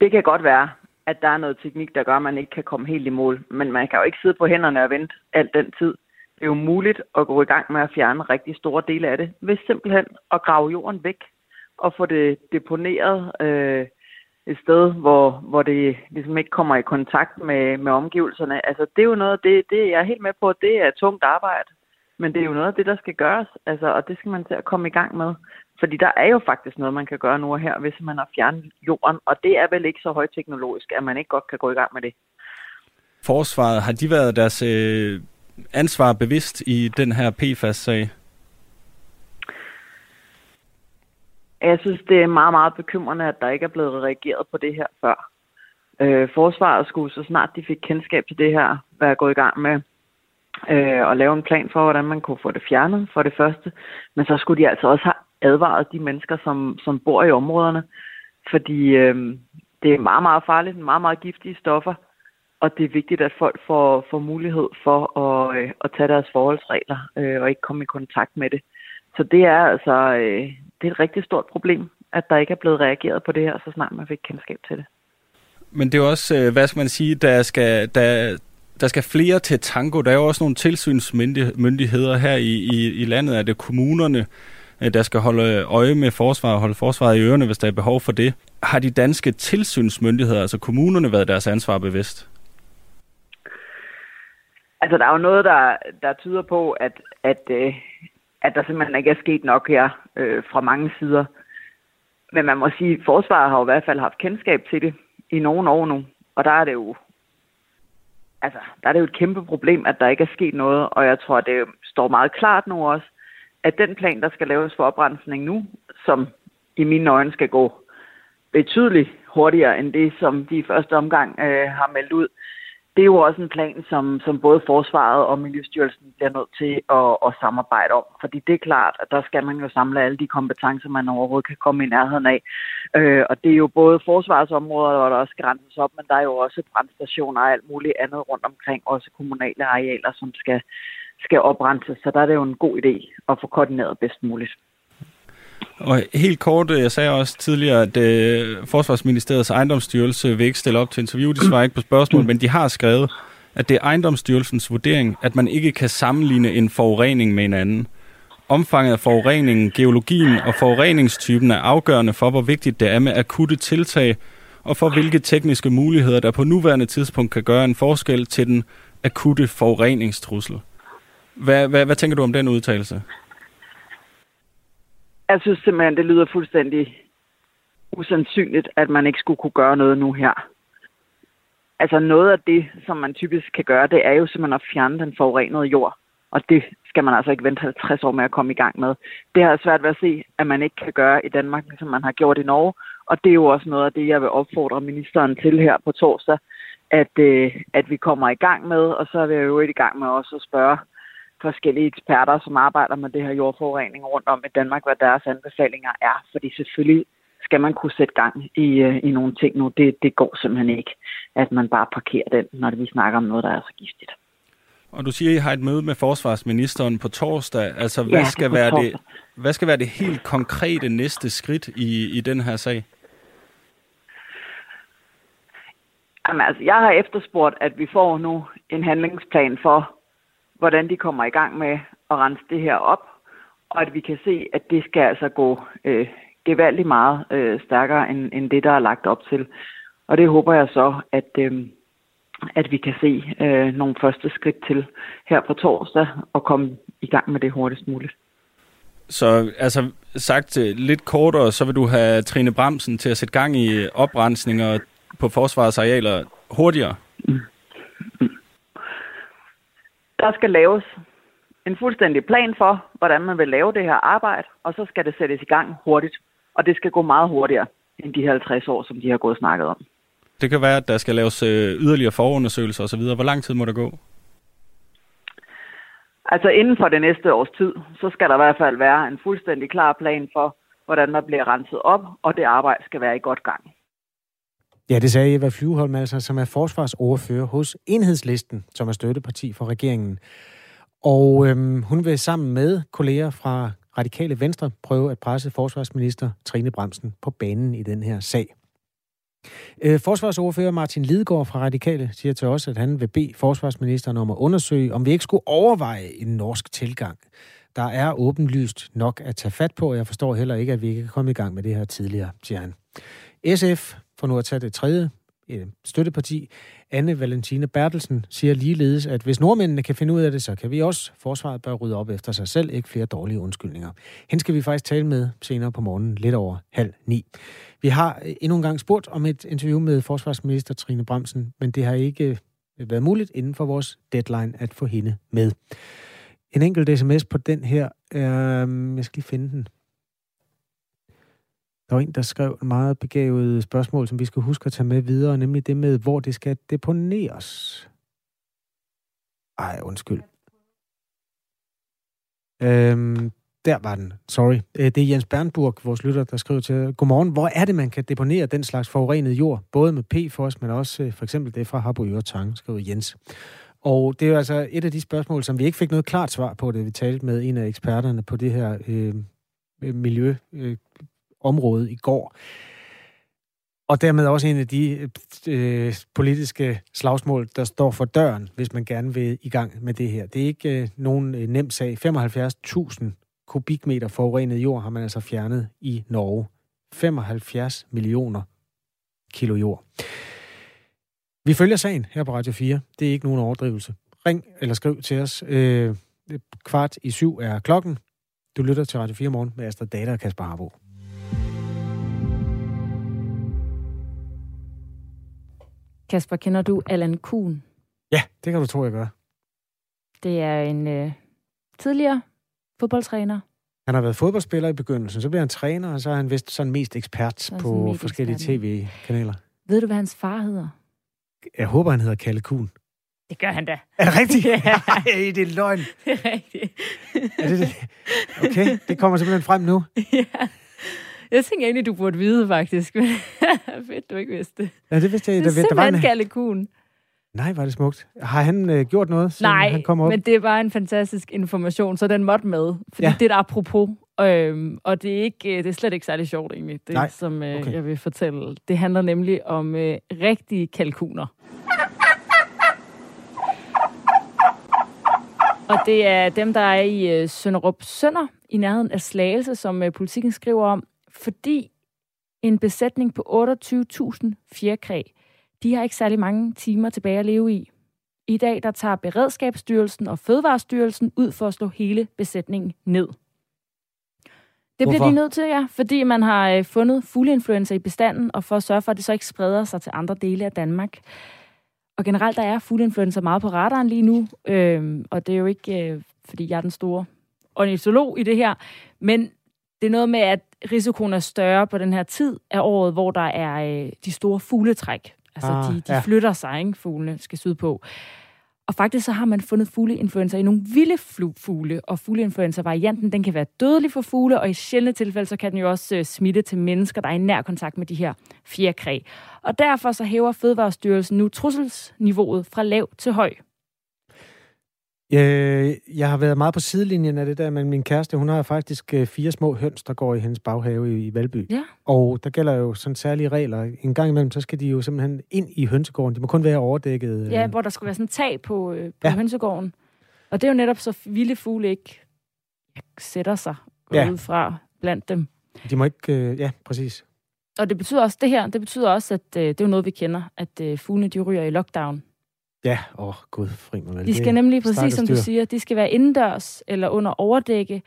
det kan godt være, at der er noget teknik, der gør, at man ikke kan komme helt i mål. Men man kan jo ikke sidde på hænderne og vente alt den tid det er jo muligt at gå i gang med at fjerne rigtig store dele af det, ved simpelthen at grave jorden væk og få det deponeret øh, et sted, hvor, hvor det ligesom ikke kommer i kontakt med, med omgivelserne. Altså, det er jo noget af det, det jeg er helt med på, det er tungt arbejde. Men det er jo noget af det, der skal gøres, altså, og det skal man til at komme i gang med. Fordi der er jo faktisk noget, man kan gøre nu og her, hvis man har fjernet jorden, og det er vel ikke så højteknologisk, at man ikke godt kan gå i gang med det. Forsvaret, har de været deres øh, ansvar bevidst i den her PFAS-sag? Jeg synes, det er meget, meget bekymrende, at der ikke er blevet reageret på det her før. Øh, forsvaret skulle, så snart de fik kendskab til det her, være gået i gang med øh, at lave en plan for, hvordan man kunne få det fjernet for det første. Men så skulle de altså også have advaret de mennesker, som, som bor i områderne. Fordi øh, det er meget, meget farligt, meget, meget giftige stoffer, og det er vigtigt, at folk får, får mulighed for at, øh, at tage deres forholdsregler øh, og ikke komme i kontakt med det. Så det er altså øh, det er et rigtig stort problem, at der ikke er blevet reageret på det her, så snart man fik kendskab til det. Men det er også, øh, hvad skal man sige, der skal, der, der skal flere til tango. Der er jo også nogle tilsynsmyndigheder her i, i, i landet. Er det kommunerne, øh, der skal holde øje med forsvaret og holde forsvaret i ørerne, hvis der er behov for det? Har de danske tilsynsmyndigheder, altså kommunerne, været deres ansvar bevidst? Altså, der er jo noget, der, der tyder på, at, at, øh, at der simpelthen ikke er sket nok her øh, fra mange sider. Men man må sige, at forsvaret har jo i hvert fald haft kendskab til det i nogle år nu. Og der er det jo altså, der er det jo et kæmpe problem, at der ikke er sket noget, og jeg tror, det står meget klart nu også, at den plan, der skal laves for oprensning nu, som i mine øjne skal gå betydeligt hurtigere end det, som de i første omgang øh, har meldt ud, det er jo også en plan, som, som både Forsvaret og Miljøstyrelsen bliver nødt til at, at samarbejde om. Fordi det er klart, at der skal man jo samle alle de kompetencer, man overhovedet kan komme i nærheden af. Øh, og det er jo både forsvarsområder, hvor der også skal renses op, men der er jo også brandstationer og alt muligt andet rundt omkring, også kommunale arealer, som skal, skal oprenses. Så der er det jo en god idé at få koordineret bedst muligt. Og helt kort, øh, jeg sagde også tidligere, at øh, Forsvarsministeriets ejendomsstyrelse vil ikke stille op til interview, de svarer ikke på spørgsmål, men de har skrevet, at det er ejendomsstyrelsens vurdering, at man ikke kan sammenligne en forurening med en anden. Omfanget af forureningen, geologien og forureningstypen er afgørende for, hvor vigtigt det er med akutte tiltag, og for hvilke tekniske muligheder, der på nuværende tidspunkt kan gøre en forskel til den akutte forureningstrussel. Hvad, hvad, hvad tænker du om den udtalelse? Jeg synes simpelthen, det lyder fuldstændig usandsynligt, at man ikke skulle kunne gøre noget nu her. Altså noget af det, som man typisk kan gøre, det er jo simpelthen at fjerne den forurenede jord. Og det skal man altså ikke vente 50 år med at komme i gang med. Det har svært ved at se, at man ikke kan gøre i Danmark, som man har gjort i Norge. Og det er jo også noget af det, jeg vil opfordre ministeren til her på torsdag, at, øh, at vi kommer i gang med. Og så er vi jo i gang med også at spørge forskellige eksperter, som arbejder med det her jordforurening rundt om i Danmark, hvad deres anbefalinger er. Fordi selvfølgelig skal man kunne sætte gang i, øh, i nogle ting nu. Det, det går simpelthen ikke, at man bare parkerer den, når vi snakker om noget, der er så giftigt. Og du siger, at I har et møde med forsvarsministeren på torsdag. Altså, hvad, ja, skal, være det, hvad skal være det helt konkrete næste skridt i, i den her sag? Jamen, altså, jeg har efterspurgt, at vi får nu en handlingsplan for, hvordan de kommer i gang med at rense det her op, og at vi kan se, at det skal altså gå øh, gevaldigt meget øh, stærkere end, end det, der er lagt op til. Og det håber jeg så, at, øh, at vi kan se øh, nogle første skridt til her på torsdag og komme i gang med det hurtigst muligt. Så altså sagt øh, lidt kortere, så vil du have Trine Bremsen til at sætte gang i oprensninger på forsvarets arealer hurtigere? Mm. Der skal laves en fuldstændig plan for, hvordan man vil lave det her arbejde, og så skal det sættes i gang hurtigt. Og det skal gå meget hurtigere end de 50 år, som de har gået snakket om. Det kan være, at der skal laves øh, yderligere forundersøgelser osv. Hvor lang tid må der gå? Altså inden for det næste års tid, så skal der i hvert fald være en fuldstændig klar plan for, hvordan der bliver renset op, og det arbejde skal være i godt gang. Ja, det sagde Eva Flyveholm, altså, som er forsvarsoverfører hos Enhedslisten, som er støtteparti for regeringen. Og øhm, hun vil sammen med kolleger fra Radikale Venstre prøve at presse forsvarsminister Trine Bremsen på banen i den her sag. Øh, forsvarsoverfører Martin Lidegaard fra Radikale siger til os, at han vil bede forsvarsministeren om at undersøge, om vi ikke skulle overveje en norsk tilgang. Der er åbenlyst nok at tage fat på, og jeg forstår heller ikke, at vi ikke kan komme i gang med det her tidligere, siger han. SF for nu at tage det tredje øh, støtteparti, Anne Valentina Bertelsen, siger ligeledes, at hvis nordmændene kan finde ud af det, så kan vi også. Forsvaret bør rydde op efter sig selv, ikke flere dårlige undskyldninger. Hende skal vi faktisk tale med senere på morgenen, lidt over halv ni. Vi har øh, endnu en gang spurgt om et interview med forsvarsminister Trine Bremsen, men det har ikke øh, været muligt inden for vores deadline at få hende med. En enkelt sms på den her, øh, jeg skal lige finde den. Der var en, der skrev en meget begavet spørgsmål, som vi skal huske at tage med videre, nemlig det med, hvor det skal deponeres. Ej, undskyld. Øhm, Der var den. Sorry. Øh, det er Jens Bernburg, vores lytter, der skriver til Godmorgen. Hvor er det, man kan deponere den slags forurenet jord? Både med PFOS, men også øh, for eksempel det fra Harbo Tang, skriver Jens. Og det er jo altså et af de spørgsmål, som vi ikke fik noget klart svar på, det vi talte med en af eksperterne på det her øh, miljø, øh, område i går. Og dermed også en af de øh, politiske slagsmål, der står for døren, hvis man gerne vil i gang med det her. Det er ikke øh, nogen øh, nem sag. 75.000 kubikmeter forurenet jord har man altså fjernet i Norge. 75 millioner kilo jord. Vi følger sagen her på Radio 4. Det er ikke nogen overdrivelse. Ring eller skriv til os. Øh, kvart i syv er klokken. Du lytter til Radio 4 morgen med Astrid Data og Kasper Harbo. Kasper, kender du Allan Kuhn? Ja, det kan du tro, jeg gør. Det er en øh, tidligere fodboldtræner. Han har været fodboldspiller i begyndelsen, så bliver han træner, og så er han vist sådan mest ekspert så på forskellige tv-kanaler. Ved du, hvad hans far hedder? Jeg håber, han hedder Kalle Kuhn. Det gør han da. Er det rigtigt? <laughs> ja. Ej, det er løgn. Det er rigtigt. er det det? Okay, det kommer simpelthen frem nu. <laughs> ja. Jeg tænker egentlig, du burde vide, faktisk. <laughs> Fedt, du ikke vidste det. Ja, det vidste jeg. Det er der, der var en... Kalle Kuhn. Nej, var det smukt. Har han øh, gjort noget, siden Nej, han kom op? men det var en fantastisk information, så den måtte med. Fordi ja. det er et apropos, øhm, og det er, ikke, øh, det er slet ikke særlig sjovt egentlig, det Nej. som øh, Okay. jeg vil fortælle. Det handler nemlig om øh, rigtige kalkuner. Og det er dem, der er i øh, Sønderup Sønder, i nærheden af Slagelse, som øh, politikken skriver om, fordi en besætning på 28.000 fjerkræ, de har ikke særlig mange timer tilbage at leve i. I dag der tager Beredskabsstyrelsen og Fødevarestyrelsen ud for at slå hele besætningen ned. Det bliver Hvorfor? de nødt til, ja, fordi man har øh, fundet fugleinfluenza i bestanden, og for at sørge for, at det så ikke spreder sig til andre dele af Danmark. Og generelt der er fugleinfluenza meget på radaren lige nu, øh, og det er jo ikke, øh, fordi jeg er den store ornitolog i det her, men det er noget med, at risikoen er større på den her tid af året, hvor der er øh, de store fugletræk. Altså, Ah, de, de ja. flytter sig, ikke? Fuglene skal sydpå. Og faktisk så har man fundet fugleinfluenza i nogle vilde fugle, og fugleinfluenza-varianten, den kan være dødelig for fugle, og i sjældne tilfælde, så kan den jo også øh, smitte til mennesker, der er i nær kontakt med de her fjerkræ. Og derfor så hæver Fødevarestyrelsen nu trusselsniveauet fra lav til høj. Øh, jeg har været meget på sidelinjen af det der, men min kæreste, hun har faktisk øh, fire små høns, der går i hendes baghave i, i Valby. Ja. Og der gælder jo sådan særlige regler. En gang imellem, så skal de jo simpelthen ind i hønsegården. De må kun være overdækket. øh, Ja, hvor der skal være sådan tag på, øh, på Ja. hønsegården. Og det er jo netop så vilde fugle ikke sætter sig Ja. ja. ud fra blandt dem. De må ikke... Øh, ja, præcis. Og det betyder også, det her, det betyder også, at øh, det er jo noget, vi kender, at øh, fuglene, de ryger i lockdown. Ja, åh, oh, gud, fri mig vel. De skal nemlig, præcis som du siger, de skal være indendørs eller under overdække,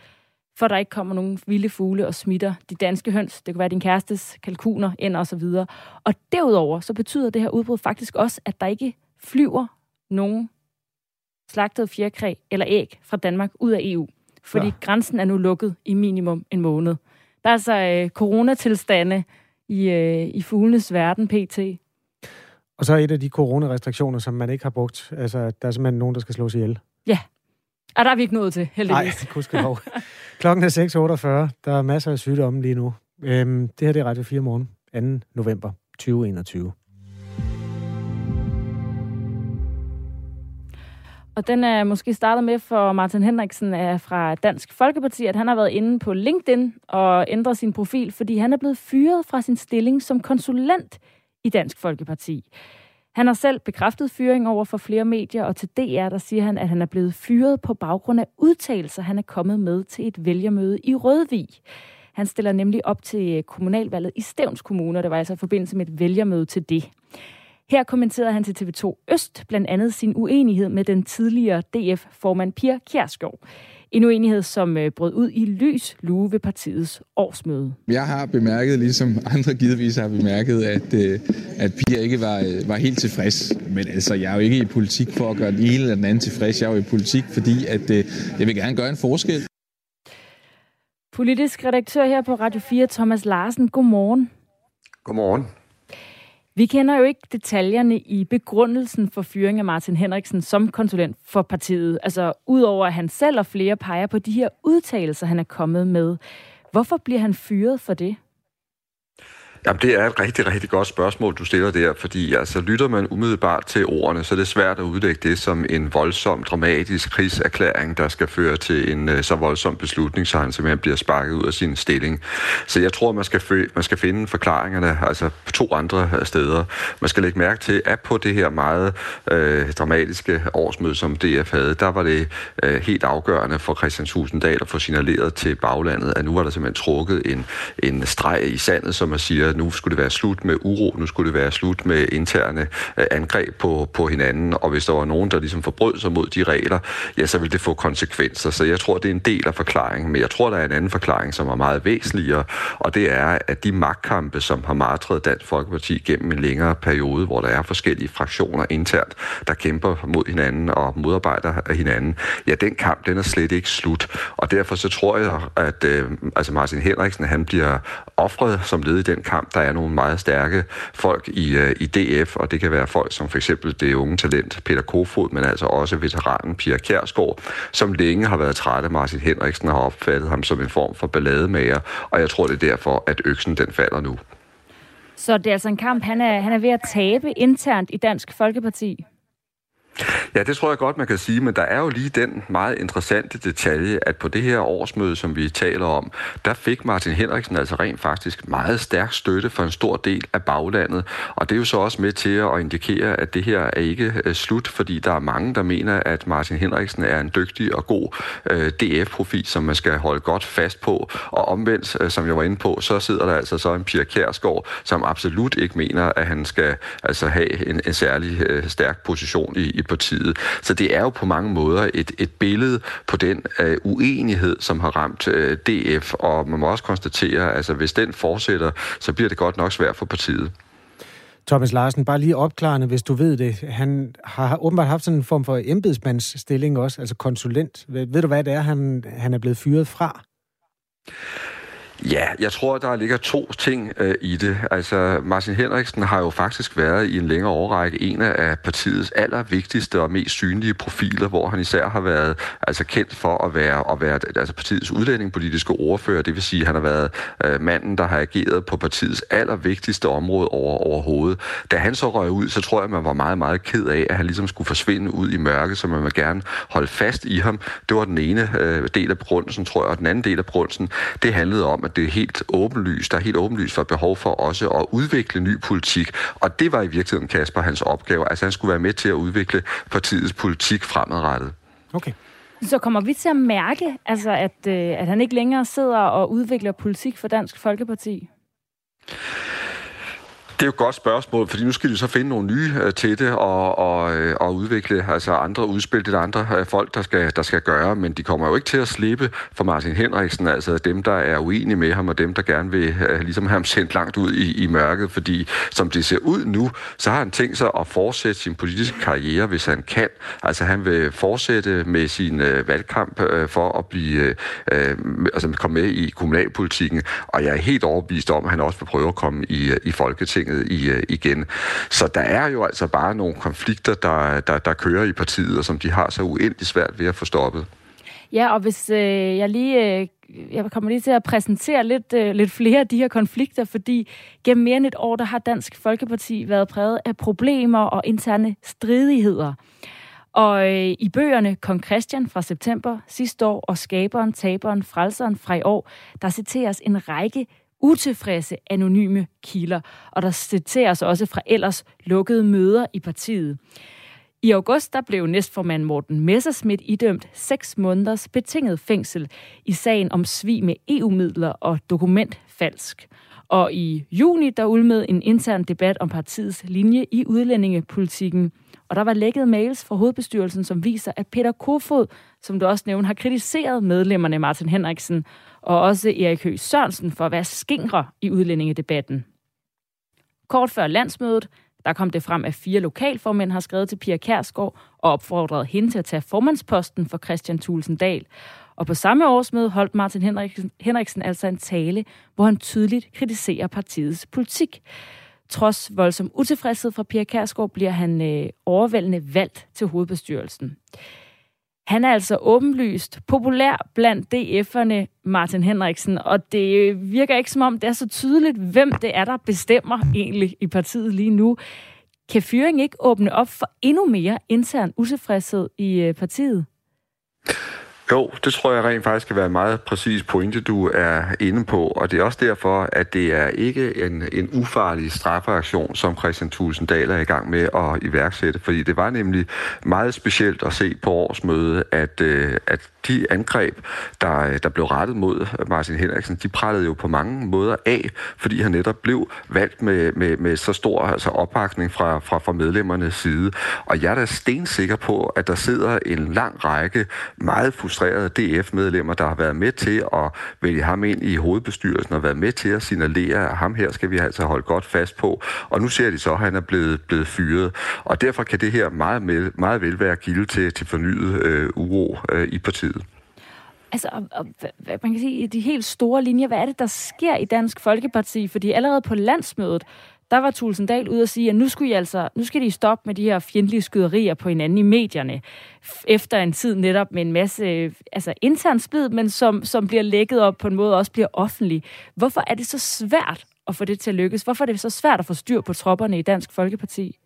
for der ikke kommer nogen vilde fugle og smitter de danske høns. Det kan være din kærestes kalkuner, og så videre. Og derudover, så betyder det her udbrud faktisk også, at der ikke flyver nogen slagtede fjerkræ eller æg fra Danmark ud af EU. Fordi ja. grænsen er nu lukket i minimum en måned. Der er altså øh, coronatilstande i, øh, i fuglenes verden, pt. Og så er et af de coronarestriktioner, som man ikke har brugt. Altså, der er simpelthen nogen, der skal slås ihjel. Ja, og der er vi ikke nået til, Nej, heldigvis. gudskelov. <laughs> Klokken er 6.48. Der er masser af sygdomme lige nu. Øhm, det her det er Radio 4 morgen, 2. november 2021. Og den er måske startet med for Martin Henriksen er fra Dansk Folkeparti, at han har været inde på LinkedIn og ændret sin profil, fordi han er blevet fyret fra sin stilling som konsulent i Dansk Folkeparti. Han har selv bekræftet fyring over for flere medier, og til DR der siger han, at han er blevet fyret på baggrund af udtalelser, han er kommet med til et vælgermøde i Rødvig. Han stiller nemlig op til kommunalvalget i Stævns Kommune, og det var altså i forbindelse med et vælgermøde til det. Her kommenterede han til TV2 Øst blandt andet sin uenighed med den tidligere DF-formand Pia Kjærsgaard. En uenighed, som øh, brød ud i lys lue ved partiets årsmøde. Jeg har bemærket, ligesom andre givetvis har bemærket, at, øh, at Pia ikke var, øh, var helt tilfreds. Men altså, jeg er jo ikke i politik for at gøre den ene eller den anden tilfreds. Jeg er jo i politik, fordi at, jeg vil gerne gøre en forskel. Politisk redaktør her på Radio 4, Thomas Larsen. Godmorgen. Godmorgen. Vi kender jo ikke detaljerne i begrundelsen for fyring af Martin Henriksen som konsulent for partiet. Altså udover at han selv og flere peger på de her udtalelser, han er kommet med. Hvorfor bliver han fyret for det? Jamen, det er et rigtig, rigtig godt spørgsmål, du stiller der, fordi altså, lytter man umiddelbart til ordene, så er det svært at udlægge det som en voldsom, dramatisk krigserklæring, der skal føre til en øh, så voldsom beslutning, så han simpelthen bliver sparket ud af sin stilling. Så jeg tror, man skal, man skal finde forklaringerne altså på to andre øh, steder. Man skal lægge mærke til, at på det her meget øh, dramatiske årsmøde, som DF havde, der var det øh, helt afgørende for Christian Tusinddal at få signaleret til baglandet, at nu var der simpelthen trukket en, en streg i sandet, som man siger, at nu skulle det være slut med uro, nu skulle det være slut med interne øh, angreb på, på hinanden, og hvis der var nogen, der ligesom forbrød sig mod de regler, ja, så ville det få konsekvenser. Så jeg tror, det er en del af forklaringen, men jeg tror, der er en anden forklaring, som er meget væsentligere, og det er, at de magtkampe, som har martret Dansk Folkeparti gennem en længere periode, hvor der er forskellige fraktioner internt, der kæmper mod hinanden og modarbejder hinanden, ja, den kamp, den er slet ikke slut. Og derfor så tror jeg, at øh, altså Martin Henriksen, han bliver offret som led i den kamp, kamp. Der er nogle meget stærke folk i, øh, i DF, og det kan være folk som for eksempel det unge talent Peter Kofod, men altså også veteranen Pia Kjærsgaard, som længe har været træt af Martin Henriksen og har opfattet ham som en form for ballademager, og jeg tror, det er derfor, at øksen den falder nu. Så det er altså en kamp, han er, han er ved at tabe internt i Dansk Folkeparti? Ja, det tror jeg godt, man kan sige, men der er jo lige den meget interessante detalje, at på det her årsmøde, som vi taler om, der fik Martin Henriksen altså rent faktisk meget stærk støtte for en stor del af baglandet, og det er jo så også med til at indikere, at det her er ikke øh, slut, fordi der er mange, der mener, at Martin Henriksen er en dygtig og god øh, DF-profil, som man skal holde godt fast på, og omvendt, øh, som jeg var inde på, så sidder der altså så en Pia Kærsgaard, som absolut ikke mener, at han skal altså have en, en særlig stærk position i, i partiet. Så det er jo på mange måder et, et billede på den øh, uenighed, som har ramt øh, DF, og man må også konstatere, at altså, hvis den fortsætter, så bliver det godt nok svært for partiet. Thomas Larsen, bare lige opklarende, hvis du ved det. Han har åbenbart haft sådan en form for embedsmandsstilling også, altså konsulent. Ved, ved du, hvad det er, han, han er blevet fyret fra? Ja, jeg tror, der ligger to ting øh, i det. Altså, Martin Henriksen har jo faktisk været i en længere årrække en af partiets allervigtigste og mest synlige profiler, hvor han især har været altså, kendt for at være, at være altså, partiets udlændingepolitiske ordfører. Det vil sige, at han har været øh, manden, der har ageret på partiets allervigtigste område over, overhovedet. Da han så røg ud, så tror jeg, man var meget, meget ked af, at han ligesom skulle forsvinde ud i mørket, så man vil gerne holde fast i ham. Det var den ene øh, del af begrundelsen, tror jeg, og den anden del af begrundelsen, det handlede om, at det er helt åbenlyst, der er helt åbenlyst for behov for også at udvikle ny politik. Og det var i virkeligheden Kasper hans opgave. Altså han skulle være med til at udvikle partiets politik fremadrettet. Okay. Så kommer vi til at mærke, altså, at, øh, at han ikke længere sidder og udvikler politik for Dansk Folkeparti? Det er jo et godt spørgsmål, fordi nu skal de så finde nogle nye øh, til det og, og, øh, og udvikle altså andre udspil, det er andre øh, folk, der skal, der skal gøre, men de kommer jo ikke til at slippe for Martin Henriksen, altså dem, der er uenige med ham, og dem, der gerne vil ligesom have ham sendt langt ud i, i mørket, fordi som det ser ud nu, så har han tænkt sig at fortsætte sin politiske karriere, hvis han kan. Altså han vil fortsætte med sin valgkamp for at blive, altså komme med i kommunalpolitikken, og jeg er helt overbevist om, at han også vil prøve at komme i, i Folketinget. Folketinget i, øh, igen. Så der er jo altså bare nogle konflikter, der, der, der kører i partiet, og som de har så uendelig svært ved at få stoppet. Ja, og hvis øh, jeg lige øh, jeg kommer lige til at præsentere lidt, øh, lidt flere af de her konflikter, fordi gennem mere end et år, der har Dansk Folkeparti været præget af problemer og interne stridigheder. Og øh, i bøgerne Kong Christian fra september sidste år og Skaberen, Taberen, Frelseren fra i år, der citeres en række utilfredse anonyme kilder, og der citeres også fra ellers lukkede møder i partiet. I august der blev næstformand Morten Messerschmidt idømt 6 måneders betinget fængsel i sagen om svig med EU-midler og dokumentfalsk. Og i juni der ulmede en intern debat om partiets linje i udlændingepolitikken. Og der var lækket mails fra hovedbestyrelsen, som viser, at Peter Kofod, som du også nævnte, har kritiseret medlemmerne Martin Henriksen og også Erik Høgh Sørensen for at være skingre i udlændingedebatten. Kort før landsmødet, der kom det frem, at fire lokalformænd har skrevet til Pia Kærsgaard og opfordret hende til at tage formandsposten for Christian Tulsendal. Og på samme årsmøde holdt Martin Henriksen, Henriksen altså en tale, hvor han tydeligt kritiserer partiets politik. Trods voldsom utilfredshed fra Pia Kærsgaard bliver han øh, overvældende valgt til hovedbestyrelsen. Han er altså åbenlyst populær blandt DF'erne Martin Henriksen, og det virker ikke som om, det er så tydeligt, hvem det er, der bestemmer egentlig i partiet lige nu. Kan fyring ikke åbne op for endnu mere intern utilfredshed i øh, partiet? Jo, det tror jeg rent faktisk kan være en meget præcis pointe, du er inde på, og det er også derfor, at det er ikke en, en ufarlig strafferaktion, som Christian Tulsendal er i gang med at iværksætte, fordi det var nemlig meget specielt at se på årsmødet, at, øh, at de angreb, der, øh, der blev rettet mod Martin Henriksen, de prallede jo på mange måder af, fordi han netop blev valgt med, med, med så stor altså opbakning fra, fra, fra medlemmernes side. Og jeg er da stensikker på, at der sidder en lang række meget frustrerede DF-medlemmer, der har været med til at vælge ham ind i hovedbestyrelsen og været med til at signalere, at ham her skal vi altså holde godt fast på. Og nu ser de så, at han er blevet, blevet fyret. Og derfor kan det her meget, meget vel være kilde til, til fornyet øh, uro øh, i partiet. Altså, og, og, hvad man kan sige, i de helt store linjer, hvad er det, der sker i Dansk Folkeparti? Fordi allerede på landsmødet, der var Tulsendal ude og sige, at nu, skulle I altså, nu skal de stoppe med de her fjendtlige skyderier på hinanden i medierne. Efter en tid netop med en masse altså intern splid, men som, som bliver lækket op på en måde også bliver offentlig. Hvorfor er det så svært at få det til at lykkes? Hvorfor er det så svært at få styr på tropperne i Dansk Folkeparti?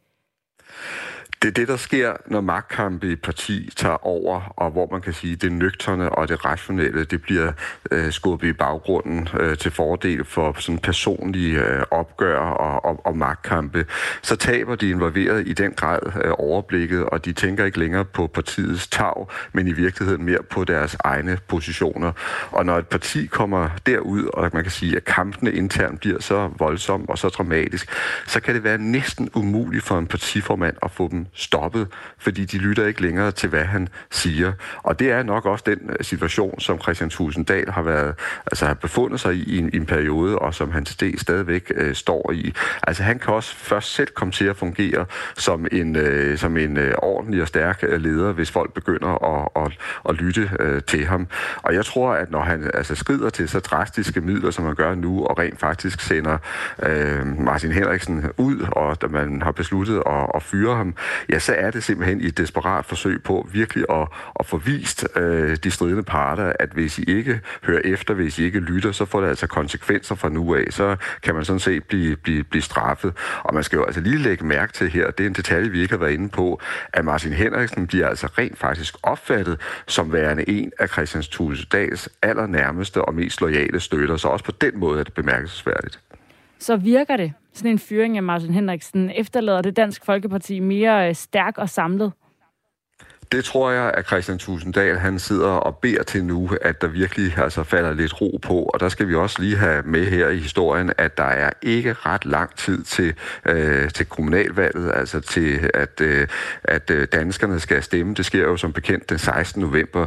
Det er det, der sker, når magtkampe i parti tager over, og hvor man kan sige, at det nøgterne og det rationelle, det bliver øh, skubbet i baggrunden øh, til fordel for sådan personlige øh, opgør og, og, og magtkampe. Så taber de involveret i den grad øh, overblikket, og de tænker ikke længere på partiets tag, men i virkeligheden mere på deres egne positioner. Og når et parti kommer derud, og man kan sige, at kampene internt bliver så voldsomme og så dramatisk, så kan det være næsten umuligt for en partiformand at få dem stoppet, fordi de lytter ikke længere til, hvad han siger. Og det er nok også den øh, situation, som Christian Tulsendal har været, altså har befundet sig i, i en, i en periode, og som han til stadigvæk øh, står i. Altså han kan også først selv komme til at fungere som en, øh, som en øh, ordentlig og stærk øh, leder, hvis folk begynder at, at, at lytte øh, til ham. Og jeg tror, at når han altså, skrider til så drastiske midler, som han gør nu, og rent faktisk sender øh, Martin Henriksen ud, og da man har besluttet at, at fyre ham, ja, så er det simpelthen et desperat forsøg på virkelig at, at få vist øh, de stridende parter, at hvis I ikke hører efter, hvis I ikke lytter, så får det altså konsekvenser fra nu af. Så kan man sådan set blive, blive, blive straffet. Og man skal jo altså lige lægge mærke til her, det er en detalje, vi ikke har været inde på, at Martin Henriksen bliver altså rent faktisk opfattet som værende en af Christians Tulsedals allernærmeste og mest lojale støtter. Så også på den måde er det bemærkelsesværdigt. Så virker det sådan en fyring af Martin Henriksen efterlader det Dansk Folkeparti mere øh, stærk og samlet? Det tror jeg, at Christian Tusinddal, han sidder og beder til nu, at der virkelig altså, falder lidt ro på. Og der skal vi også lige have med her i historien, at der er ikke ret lang tid til, øh, til kommunalvalget, altså til, at, øh, at øh, danskerne skal stemme. Det sker jo som bekendt den 16. november.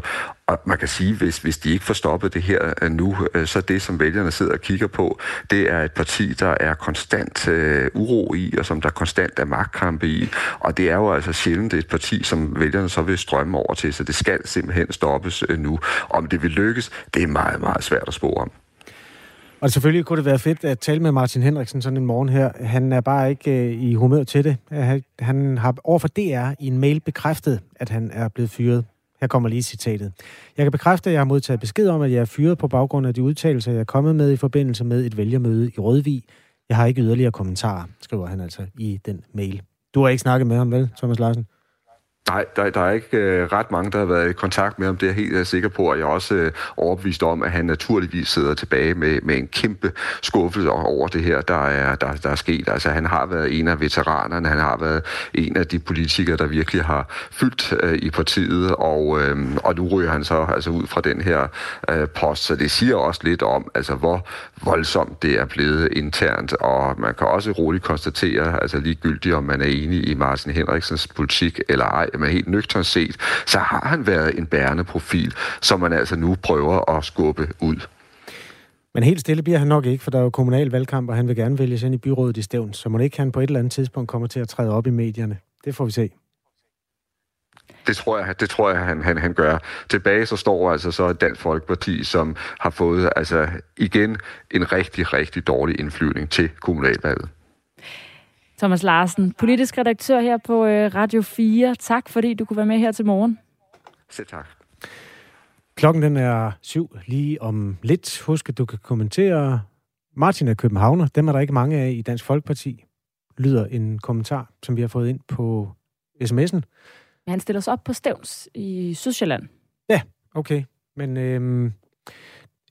Og man kan sige, hvis, hvis de ikke får stoppet det her øh, nu, øh, så det, som vælgerne sidder og kigger på, det er et parti, der er konstant øh, uro i, og som der konstant er magtkampe i. Og det er jo altså sjældent et parti, som vælgerne så vil strømme over til, så det skal simpelthen stoppes øh, nu. Om det vil lykkes, det er meget, meget svært at spore om. Og selvfølgelig kunne det være fedt at tale med Martin Henriksen sådan en morgen her. Han er bare ikke øh, i humør til det. Øh, han har overfor DR i en mail bekræftet, at han er blevet fyret. Her kommer lige citatet. Jeg kan bekræfte, at jeg har modtaget besked om, at jeg er fyret på baggrund af de udtalelser, jeg er kommet med i forbindelse med et vælgermøde i Rødvig. Jeg har ikke yderligere kommentarer, skriver han altså i den mail. Du har ikke snakket med ham, vel, Thomas Larsen? Nej, der, der er ikke øh, ret mange, der har været i kontakt med ham. Det er jeg helt er sikker på, og jeg er også øh, overbevist om, at han naturligvis sidder tilbage med, med en kæmpe skuffelse over det her, der er, der, der er sket. Altså, han har været en af veteranerne, han har været en af de politikere, der virkelig har fyldt øh, i partiet, og, øh, og nu ryger han så altså ud fra den her øh, post. Så det siger også lidt om, altså, hvor voldsomt det er blevet internt, og man kan også roligt konstatere, altså ligegyldigt om man er enig i Martin Henriksens politik eller ej, men helt nøgternt set, så har han været en bærende profil, som man altså nu prøver at skubbe ud. Men helt stille bliver han nok ikke, for der er jo kommunal valgkamp, og han vil gerne vælges ind i byrådet i Stævn, så må ikke han på et eller andet tidspunkt kommer til at træde op i medierne. Det får vi se. Det tror jeg, det tror jeg han, han, han gør. Tilbage så står altså så Dansk Folkeparti, som har fået altså igen en rigtig, rigtig dårlig indflyvning til kommunalvalget. Thomas Larsen, politisk redaktør her på øh, Radio 4. Tak, fordi du kunne være med her til morgen. Selv tak. Klokken den er syv lige om lidt. Husk, at du kan kommentere. Martin er Københavner. Dem er der ikke mange af i Dansk Folkeparti. Lyder en kommentar, som vi har fået ind på sms'en. Han stiller sig op på Stævns i Sydsjælland. Ja, okay. Men øhm,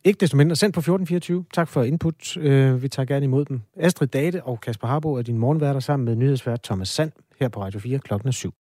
ikke desto mindre, send på 1424. Tak for input. Øh, vi tager gerne imod dem. Astrid Date og Kasper Harbo er din morgenværter sammen med nyhedsvært Thomas Sand her på Radio 4 klokken 7.